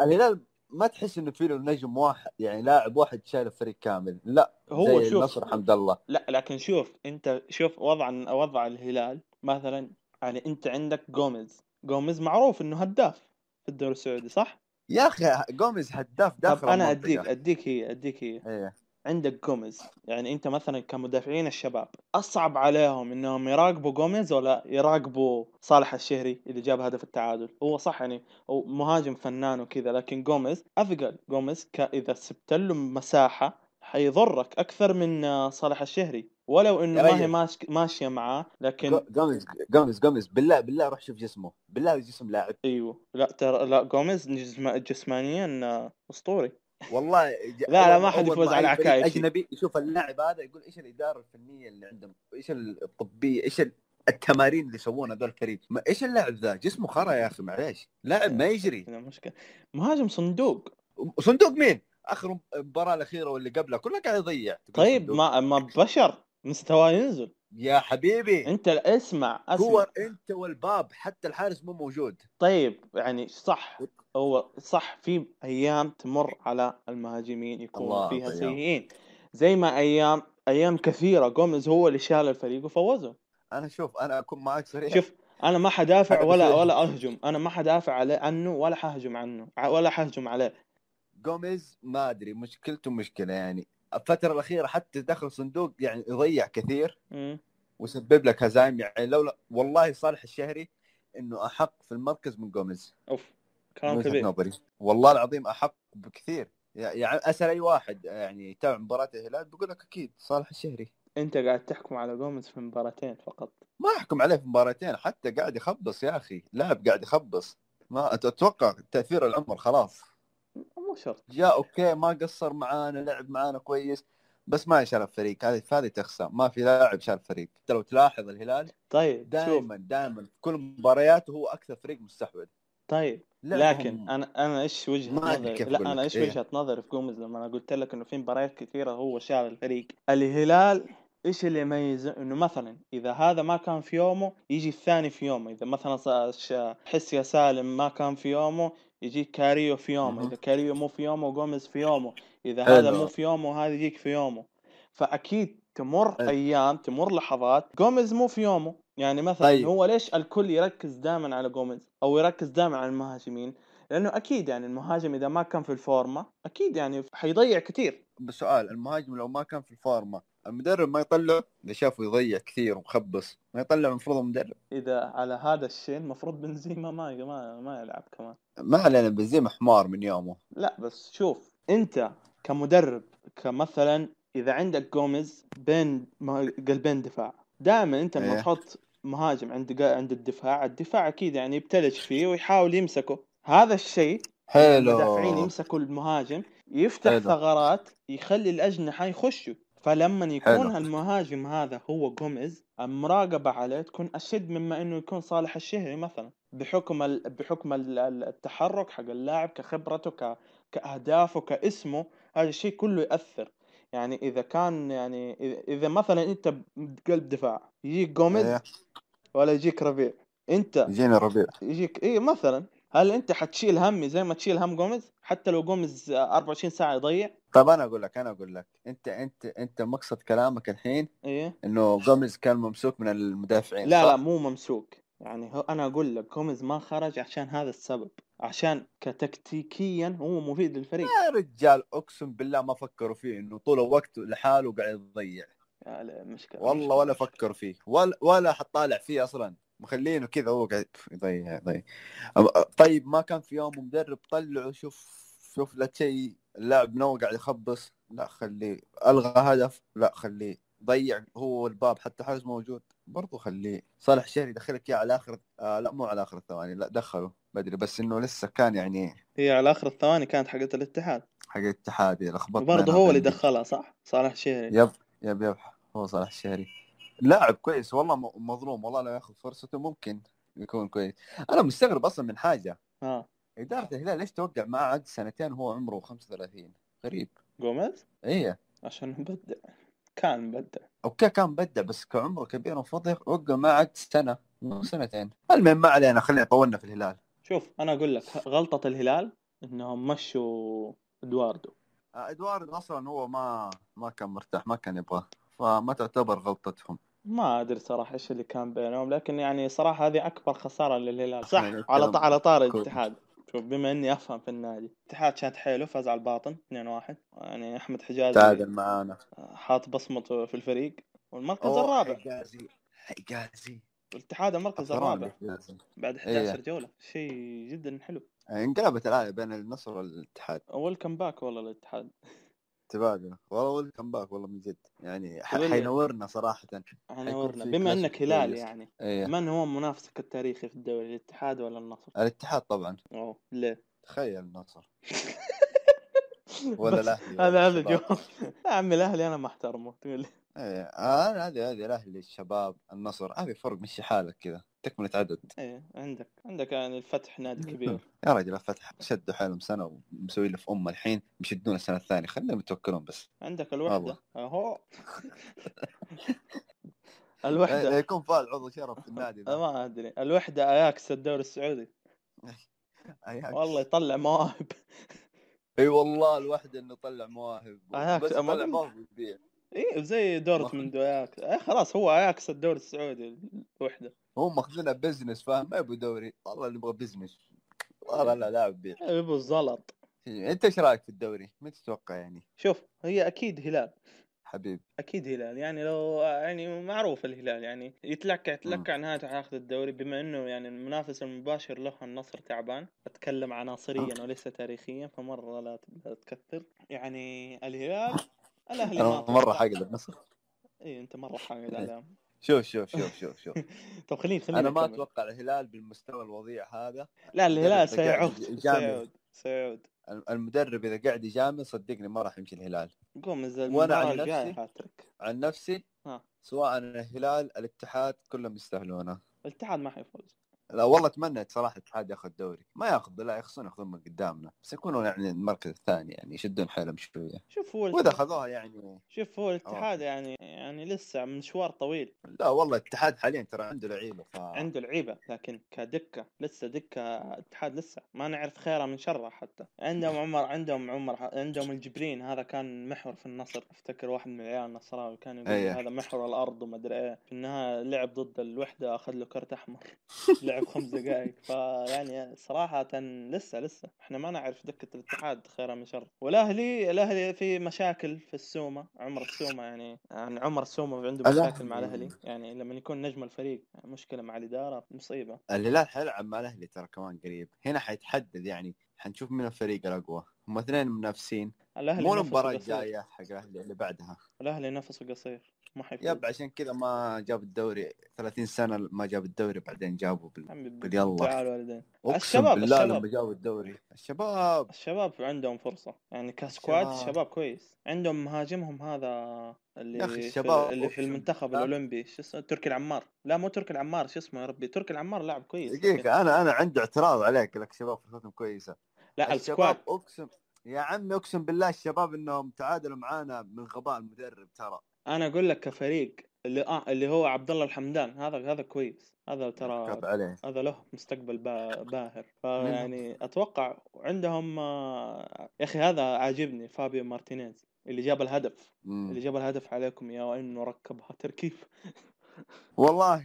Speaker 2: الهلال ما تحس إنه في له نجم واحد يعني لاعب واحد شايل الفريق كامل. لا
Speaker 1: هو
Speaker 2: زي
Speaker 1: شوف.
Speaker 2: النصر حمد الله.
Speaker 1: لا لكن شوف أنت شوف وضع وضع الهلال. مثلا يعني أنت عندك جوميز. جوميز معروف إنه هداف في الدوري السعودي صح؟
Speaker 2: يا أخي جوميز هداف داخل
Speaker 1: طب
Speaker 2: أنا.
Speaker 1: أديك أديك هي أديك هي.
Speaker 2: إيه.
Speaker 1: عندك جوميز. يعني أنت مثلا كمدافعين الشباب أصعب عليهم إنهم يراقبوا جوميز ولا يراقبوا صالح الشهري اللي جاب هدف التعادل؟ هو صح يعني هو مهاجم فنان وكذا لكن جوميز اثقل جوميز إذا سبت له مساحة حيضرك أكثر من صالح الشهري. ولو
Speaker 2: إنه
Speaker 1: ما هي. ماش... ماشية معاه لكن
Speaker 2: جو- جوميز جوميز جوميز بالله بالله روح شوف جسمه بالله جسم لاعب.
Speaker 1: أيوه. لا ترى لا جوميز جسم... جسمانيا آه، أسطوري.
Speaker 2: والله ج-
Speaker 1: لا، لا، ما حد يفوز على عكايشي.
Speaker 2: أجنبي يشوف اللاعب هذا يقول إيش الإدارة الفنية اللي عندهم؟ إيش الطبية؟ إيش ال- التمارين اللي يسوونها هذول الفريق؟ ما إيش اللاعب ذا؟ جسمه خرا يا أخي معليش. لاعب ما يجري.
Speaker 1: مشكلة. مهاجم صندوق.
Speaker 2: صندوق مين؟ آخر المباراه الأخيرة واللي قبلها كلها قاعد يضيع.
Speaker 1: طيب
Speaker 2: صندوق.
Speaker 1: ما ما بشر. مستواه ينزل.
Speaker 2: يا حبيبي.
Speaker 1: انت اسمع اسمع.
Speaker 2: كور انت والباب حتى الحارس مو موجود.
Speaker 1: طيب يعني صح. هو صح في أيام تمر على المهاجمين
Speaker 2: الله
Speaker 1: فيها. سيئين. زي ما أيام أيام كثيرة جوميز هو اللي شال الفريق وفوزه.
Speaker 2: أنا شوف أنا أكون معك صريح
Speaker 1: شوف أنا ما حدافع ولا ولا أهجم. أنا ما حدافع عليه عنه ولا حهجم عنه ولا حهجم عليه.
Speaker 2: جوميز ما أدري مشكلته مشكلة يعني. الفترة الأخيرة حتى دخل صندوق يعني يضيع كثير. وسبب لك هزايم يعني لولا والله صالح الشهري إنه أحق في المركز من جوميز. أوف
Speaker 1: كلام كبير.
Speaker 2: نظري. والله العظيم أحق بكثير. يعني أسأل أي واحد يعني يتابع مباراة الهلال بيقول لك أكيد صالح الشهري.
Speaker 1: أنت قاعد تحكم على جوميز في مباراتين فقط.
Speaker 2: ما أحكم عليه في مباراتين حتى قاعد يخبص يا أخي. لاعب قاعد يخبص. ما أتوقع تأثير العمر خلاص.
Speaker 1: مو شرط.
Speaker 2: جاء أوكي ما قصر معانا لعب معانا كويس بس ما شال الفريق. هذه هذه تخسر. ما في لاعب شال الفريق أنت لو تلاحظ الهلال
Speaker 1: طيب
Speaker 2: دائما دائما في كل مبارياته هو أكثر فريق مستحوذ.
Speaker 1: طيب لكن أنا أنا
Speaker 2: إيش وجهة
Speaker 1: نظري؟ لا
Speaker 2: أنا.
Speaker 1: إيش
Speaker 2: إيه.
Speaker 1: وجهة نظري في جوميز؟ لما أنا قلت لك إنه في مباريات كثيرة هو شال الفريق. الهلال إيش اللي يميزه؟ إنه مثلا إذا هذا ما كان في يومه يجي الثاني في يومه. إذا مثلا حسيت سالم ما كان في يومه يجيك كاريو في يومه. إذا كاريو مو في يومه جوميز في يومه إذا هذا. مو في يومه هذا يجيك في يومه فأكيد تمر. أيام تمر لحظات جوميز مو في يومه يعني مثلا
Speaker 2: طيب.
Speaker 1: هو ليش الكل يركز دائما على جوميز أو يركز دائما على المهاجمين لأنه أكيد يعني المهاجم إذا ما كان في الفورمة أكيد يعني حيضيع كثير
Speaker 2: بسؤال المهاجم لو ما كان في الفورمة المدرب ما يطلع إذا شافه يضيع كثير ومخبص ما يطلع المفروض المدرب.
Speaker 1: إذا على هذا الشيء المفروض بنزيما ما ما ما يلعب كمان.
Speaker 2: ما علينا بنزيما حمار من يومه.
Speaker 1: لا بس شوف أنت كمدرب كمثلا إذا عندك جوميز بين قلبين دفاع دائما أنت لما
Speaker 2: إيه.
Speaker 1: تحط مهاجم عند عند الدفاع الدفاع أكيد يعني يبتلج فيه ويحاول يمسكه. هذا الشيء المدافعين
Speaker 2: حلو
Speaker 1: يمسكوا المهاجم يفتح
Speaker 2: حلو.
Speaker 1: ثغرات يخلي الأجنحة يخشوا. فلما يكون
Speaker 2: حلو.
Speaker 1: المهاجم هذا هو جوميز المراقبة عليه تكون أشد مما إنه يكون صالح الشهري مثلا بحكم ال... بحكم ال- ال- التحرك حق اللاعب كخبرته ك... كأهدافه كاسمه هذا الشيء كله ياثر يعني إذا كان يعني إذا- إذا مثلا أنت بقلب دفاع يجيك جوميز
Speaker 2: إيه.
Speaker 1: ولا يجيك ربيع أنت
Speaker 2: يجينا ربيع
Speaker 1: يجيك إيه مثلا هل أنت حتشيل همي زي ما تشيل هم جوميز؟ حتى لو جوميز 24 ساعة يضيع.
Speaker 2: طب أنا أقول لك أنا أقول لك أنت أنت أنت مقصد كلامك الحين
Speaker 1: إيه؟
Speaker 2: إنه جوميز كان ممسوك من المدافعين
Speaker 1: لا
Speaker 2: صح؟
Speaker 1: لا مو ممسوك. يعني هو أنا أقول لك جوميز ما خرج عشان هذا السبب عشان تكتيكيا هو مفيد للفريق.
Speaker 2: يا رجال أقسم بالله ما فكروا فيه إنه طول الوقت لحاله قاعد يضيع.
Speaker 1: مشكلة
Speaker 2: والله
Speaker 1: مشكلة.
Speaker 2: ولا فكروا فيه ولا ولا حطالع فيه أصلا. مخلينه كذا هو قاعد يضيع يضيع. أم- طيب ما كان في يوم مدرب طلعه شوف شوف لا شيء اللاعب نو قاعد يخبص لا خليه ألغى هدف لا خليه ضيع هو الباب حتى حارس موجود برضو خليه. صالح شهري يدخلك اياه على آخر آه لا مو على آخر الثواني لا دخله بدري بس إنه لسه كان يعني
Speaker 1: هي على آخر الثواني كانت حقت الاتحاد.
Speaker 2: حق الاتحاد لخبط
Speaker 1: وبرضه هو اللي دخلها صح؟ صالح شهري.
Speaker 2: يب يب يب هو صالح الشهري لاعب كويس والله مظلوم والله لو ياخذ فرصته ممكن يكون كويس. أنا مستغرب أصلا من حاجة.
Speaker 1: ها.
Speaker 2: إدارة الهلال ليش توقع معاه عقد سنتين وهو عمره 35 غريب.
Speaker 1: جوميز؟
Speaker 2: إيه.
Speaker 1: عشان مبدع. كان مبدع.
Speaker 2: أوكي كان مبدع بس كعمره كبير المفروض يوقع معاه عقد سنة مو سنتين. المهم ما علينا خلينا طولنا في الهلال.
Speaker 1: شوف أنا أقول لك غلطة الهلال إنهم مشوا إدواردو.
Speaker 2: آه، ادوارد أصلا هو ما ما كان مرتاح ما كان يبغاه. فما تعتبر غلطتهم.
Speaker 1: ما أدري صراحة إيش اللي كان بينهم لكن يعني صراحة هذه أكبر خسارة للهلال. صح؟ على
Speaker 2: الكلام
Speaker 1: على طار. الاتحاد. شوف بما إني أفهم في النادي الاتحاد شاد حيله فاز على الباطن 2-1 يعني أحمد حجازي
Speaker 2: تعادل معانا.
Speaker 1: حاط بصمته في الفريق والمركز الرابع.
Speaker 2: حجازي حجازي.
Speaker 1: الاتحاد المركز الرابع. بعد
Speaker 2: إيه.
Speaker 1: 11 جوله شيء جدا حلو.
Speaker 2: انقلبت الآية بين النصر والاتحاد.
Speaker 1: welcome back والله الاتحاد
Speaker 2: تبادل والله welcome back والله من جد. يعني حينورنا صراحة.
Speaker 1: نورنا
Speaker 2: في
Speaker 1: بما إنك
Speaker 2: كويس.
Speaker 1: يعني.
Speaker 2: إيه.
Speaker 1: من هو منافسك التاريخي في الدوري الاتحاد ولا النصر؟
Speaker 2: الاتحاد طبعا.
Speaker 1: أوه ليه؟
Speaker 2: تخيل النصر. ولا الأهلي
Speaker 1: هذا هذا. جواب. يا عمي الأهلي أنا ما أحترمه تقول لي.
Speaker 2: إيه آه، هذه هذه الأهلي الشباب النصر. هذه فرق مشي حالك كذا. تكملة عدد.
Speaker 1: إيه عندك عندك يعني الفتح نادي كبير.
Speaker 2: يا رجل الفتح شدوا حالهم سنة ومسوي له في أمه الحين بيشدون السنة الثانية. خليهم يتوكلون بس.
Speaker 1: عندك الوحدة.
Speaker 2: والله.
Speaker 1: أهو.
Speaker 2: إيه،
Speaker 1: الوحده
Speaker 2: يكون فاز عضو شرف في النادي ذا.
Speaker 1: ما أدري. الوحدة أياكس الدوري السعودي.
Speaker 2: أياكس.
Speaker 1: والله يطلع مواهب.
Speaker 2: إي والله الوحدة إنه طلع مواهب.
Speaker 1: أياكس،
Speaker 2: بس
Speaker 1: أما
Speaker 2: طلع
Speaker 1: قلت-
Speaker 2: مواهب
Speaker 1: إيه زي دورتموند واياكس إيه خلاص هو آياكس الدوري السعودي الوحده
Speaker 2: هم ماخذينها business فاهم؟ ما يبغوا دوري. والله نبغى business. والله لا لاعب بيع
Speaker 1: يبغوا الزلط.
Speaker 2: أنت إيش رأيك في الدوري؟ متى تتوقع يعني؟
Speaker 1: شوف هي أكيد هلال.
Speaker 2: حبيبي؟
Speaker 1: أكيد هلال. يعني لو يعني معروف الهلال. يعني يتلكع يتلكع نهايته حياخذ الدوري بما إنه يعني المنافس المباشر له النصر تعبان. أتكلم عناصريا وليس تاريخيا فمرة لا تكثر. يعني الهلال
Speaker 2: الأهلي أنا
Speaker 1: مرة.
Speaker 2: حاقد النصر.
Speaker 1: اي أنت مرة حاقد عليهم.
Speaker 2: شوف شوف شوف شوف شوف.
Speaker 1: طب خليني خليني
Speaker 2: أنا ما. أتوقع الهلال بالمستوى الوضيع هذا.
Speaker 1: لا الهلال سيعود. سيعود سيعود.
Speaker 2: المدرب إذا قاعد يجامل صدقني ما راح يمشي الهلال.
Speaker 1: قوم المباراة
Speaker 2: عن نفسي- عن نفسي
Speaker 1: ها.
Speaker 2: سواء الهلال الاتحاد كلهم يستاهلونه.
Speaker 1: الاتحاد ما حيفوز.
Speaker 2: لا والله أتمنى صراحة الاتحاد ياخذ دوري. ما ياخذ لا يخسرون ياخذون من قدامنا. بس يكونوا يعني المركز الثاني يعني يشدون حيلهم شوية.
Speaker 1: شوف هو وإذا
Speaker 2: اخذوها يعني
Speaker 1: شوف هو الاتحاد يعني يعني لسه مشوار طويل.
Speaker 2: لا والله الاتحاد حاليا ترى عنده لعيبة ف...
Speaker 1: عنده لعيبة لكن كدكة لسه دكة الاتحاد لسه. ما نعرف خيره من شره حتى. عندهم عمر عندهم عمر عندهم الجبرين. هذا كان محور في النصر. أفتكر واحد من العيال النصراوي كان يقول
Speaker 2: أيه.
Speaker 1: هذا محور الأرض وما أدري إيه. في النهاية لعب ضد الوحدة أخذ له كرت أحمر. لعب خمس دقائق فيعني صراحة لسه لسه. إحنا ما نعرف دكة الاتحاد خيره من شر. والأهلي الأهلي في مشاكل في السومة عمر السومة يعني يعني عمر السومة عنده مشاكل مع الأهلي. يعني لما يكون نجم الفريق مشكلة مع الإدارة مصيبة.
Speaker 2: الهلال حيلعب مع الأهلي ترى كمان قريب. هنا حيتحدد يعني. حنشوف مين الفريق الأقوى. هم اثنين منافسين.
Speaker 1: الأهلي
Speaker 2: مو
Speaker 1: قصير.
Speaker 2: الجاية حق الأهلي اللي بعدها.
Speaker 1: الأهلي نفسه قصير. ما حيفوز.
Speaker 2: يب عشان كذا ما جاب الدوري 30 سنة ما جاب الدوري بعدين جابوا بال...
Speaker 1: عمي
Speaker 2: قل يلا.
Speaker 1: تعال والدين. الشباب-
Speaker 2: بالله
Speaker 1: الشباب.
Speaker 2: لما جابوا الدوري. الشباب.
Speaker 1: الشباب عندهم فرصة. يعني ك squad
Speaker 2: الشباب.
Speaker 1: الشباب كويس. عندهم مهاجمهم هذا اللي
Speaker 2: يا
Speaker 1: في
Speaker 2: الشباب
Speaker 1: اللي في المنتخب. الأولمبي. شو اسمه؟ تركي العمار. لا مو تركي العمار شو اسمه يا ربي؟ تركي العمار لاعب كويس.
Speaker 2: دقيقة أنا أنا عندي اعتراض عليك لك شباب فرصتهم كويسة.
Speaker 1: لا
Speaker 2: ال
Speaker 1: squad.
Speaker 2: اقسم يا عمي اقسم بالله الشباب انهم تعادلوا معانا من غباء المدرب ترى.
Speaker 1: أنا أقول لك كفريق اللي آه اللي هو عبد الله الحمدان هذا هذا كويس. هذا ترى
Speaker 2: عليه.
Speaker 1: هذا له مستقبل با- باهر. فيعني أتوقع عندهم آه، يا أخي هذا عاجبني فابيو مارتينيز اللي جاب الهدف.
Speaker 2: مم.
Speaker 1: اللي جاب الهدف عليكم يا وانه ركبها تركيب.
Speaker 2: والله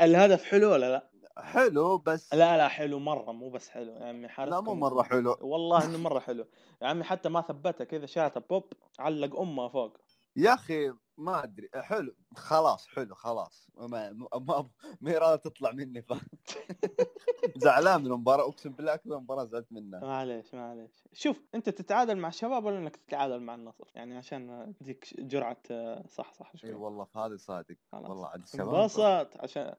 Speaker 1: الهدف حلو ولا لا؟
Speaker 2: حلو بس
Speaker 1: لا لا حلو مرة مو بس حلو يا عمي حارسكم
Speaker 2: لا مو مرة حلو.
Speaker 1: والله إنه مرة حلو. يا عمي حتى ما ثبتها كذا شاتها بوب علق امها فوق.
Speaker 2: يا أخي ما أدري. حلو خلاص حلو خلاص. ما ما ما, تطلع مني ف... زعلان من المباراة أقسم بالله أكثر مباراة زعلت منها
Speaker 1: معليش معليش. شوف أنت تتعادل مع الشباب ولا إنك تتعادل مع النصر؟ يعني عشان اديك جرعة آه، صح صح شوي.
Speaker 2: إي والله هذا صادق. والله عاد الشباب
Speaker 1: انبسط عشان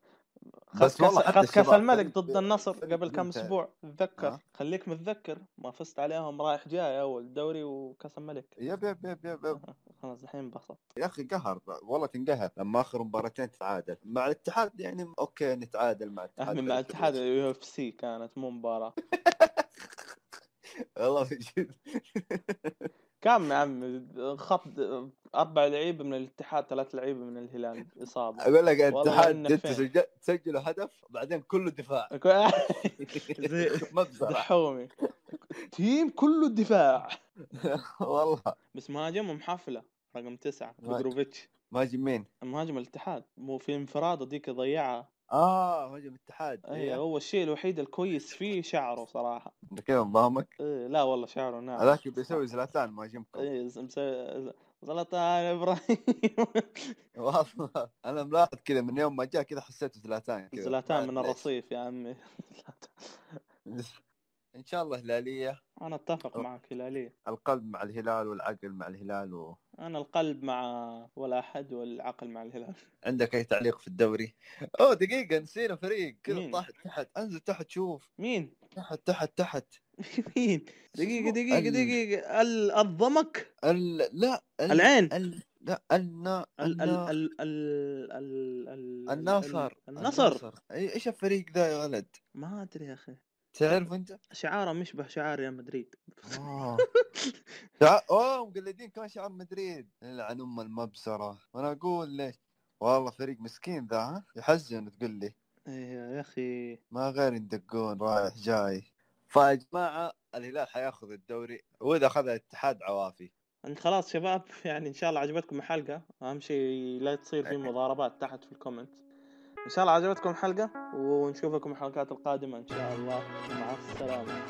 Speaker 2: بس
Speaker 1: بس
Speaker 2: والله حتى
Speaker 1: كاس الملك ضد النصر قبل كم. أسبوع؟ تذكر
Speaker 2: ها؟
Speaker 1: خليك متذكر ما فزت عليهم رايح جاي أول دوري وكأس الملك.
Speaker 2: yep yep yep yep, yep.
Speaker 1: خلاص الحين انبسط
Speaker 2: يا أخي قهر والله تنقهر. لما آخر مباراتين تتعادل. مع الاتحاد يعني okay نتعادل مع الاتحاد.
Speaker 1: مع الاتحاد ال UFC كانت مو مباراة.
Speaker 2: والله من جد
Speaker 1: كم يا عمي؟ خط أربع لعيبة من الاتحاد ثلاث لعيبة من الهلال إصابة.
Speaker 2: أقول لك الاتحاد تسجلوا هدف بعدين كله دفاع.
Speaker 1: دحومي. team كله دفاع.
Speaker 2: والله.
Speaker 1: بس مهاجمهم حفله رقم تسعة
Speaker 2: مهاجم.
Speaker 1: بريجوفيتش
Speaker 2: مهاجم مين؟
Speaker 1: مهاجم الاتحاد. مو في انفراد ديك ضيعها
Speaker 2: آه مهاجم الاتحاد
Speaker 1: اي هو الشيء الوحيد الكويس فيه شعره صراحة.
Speaker 2: أنت كذا نظامك؟
Speaker 1: إيه لا والله شعره ناعم.
Speaker 2: هذاك بيسوي زلاتان مهاجمكم.
Speaker 1: اي مسوي زلاتان إبراهيم.
Speaker 2: والله أنا ملاحظ كذا من يوم ما جاء كذا حسيته زلاتان كذا.
Speaker 1: زلاتان من الرصيف يا عمي.
Speaker 2: إن شاء الله هلاليه
Speaker 1: أنا أتفق معك هلاليه
Speaker 2: القلب مع الهلال والعقل مع الهلال و...
Speaker 1: أنا القلب مع ولا أحد والعقل مع الهلال.
Speaker 2: عندك أي تعليق في الدوري؟ أوه دقيقة نسينا فريق. كذا؟ طاح تحت. أنزل تحت شوف.
Speaker 1: مين؟
Speaker 2: تحت تحت تحت.
Speaker 1: مين
Speaker 2: ال-
Speaker 1: دقيقة. ال- الضمك
Speaker 2: ال... لا ال...
Speaker 1: العين
Speaker 2: ال... لا النا
Speaker 1: ال ال
Speaker 2: النا...
Speaker 1: ال ال ال النصر
Speaker 2: اي إيش الفريق ذا يا ولد؟
Speaker 1: ما أدري يا أخي.
Speaker 2: تعرف أنت؟
Speaker 1: شعاره مشبه شعار ريال مدريد.
Speaker 2: آه. أوه مقلدين كمان شعار مدريد. يلعن ام المسخرة. وأنا أقول ليش؟ والله فريق مسكين ذا ها؟ يحزن تقول لي.
Speaker 1: إيه يا أخي.
Speaker 2: ما غير يدقون رايح جاي. فيا جماعة الهلال حياخذ الدوري وإذا أخذ الاتحاد عوافي.
Speaker 1: انت خلاص شباب يعني إن شاء الله عجبتكم الحلقة. أهم شيء لا تصير في مضاربات تحت في الكومنت. إن شاء الله عجبتكم الحلقة ونشوفكم الحلقات القادمة إن شاء الله. مع السلامة.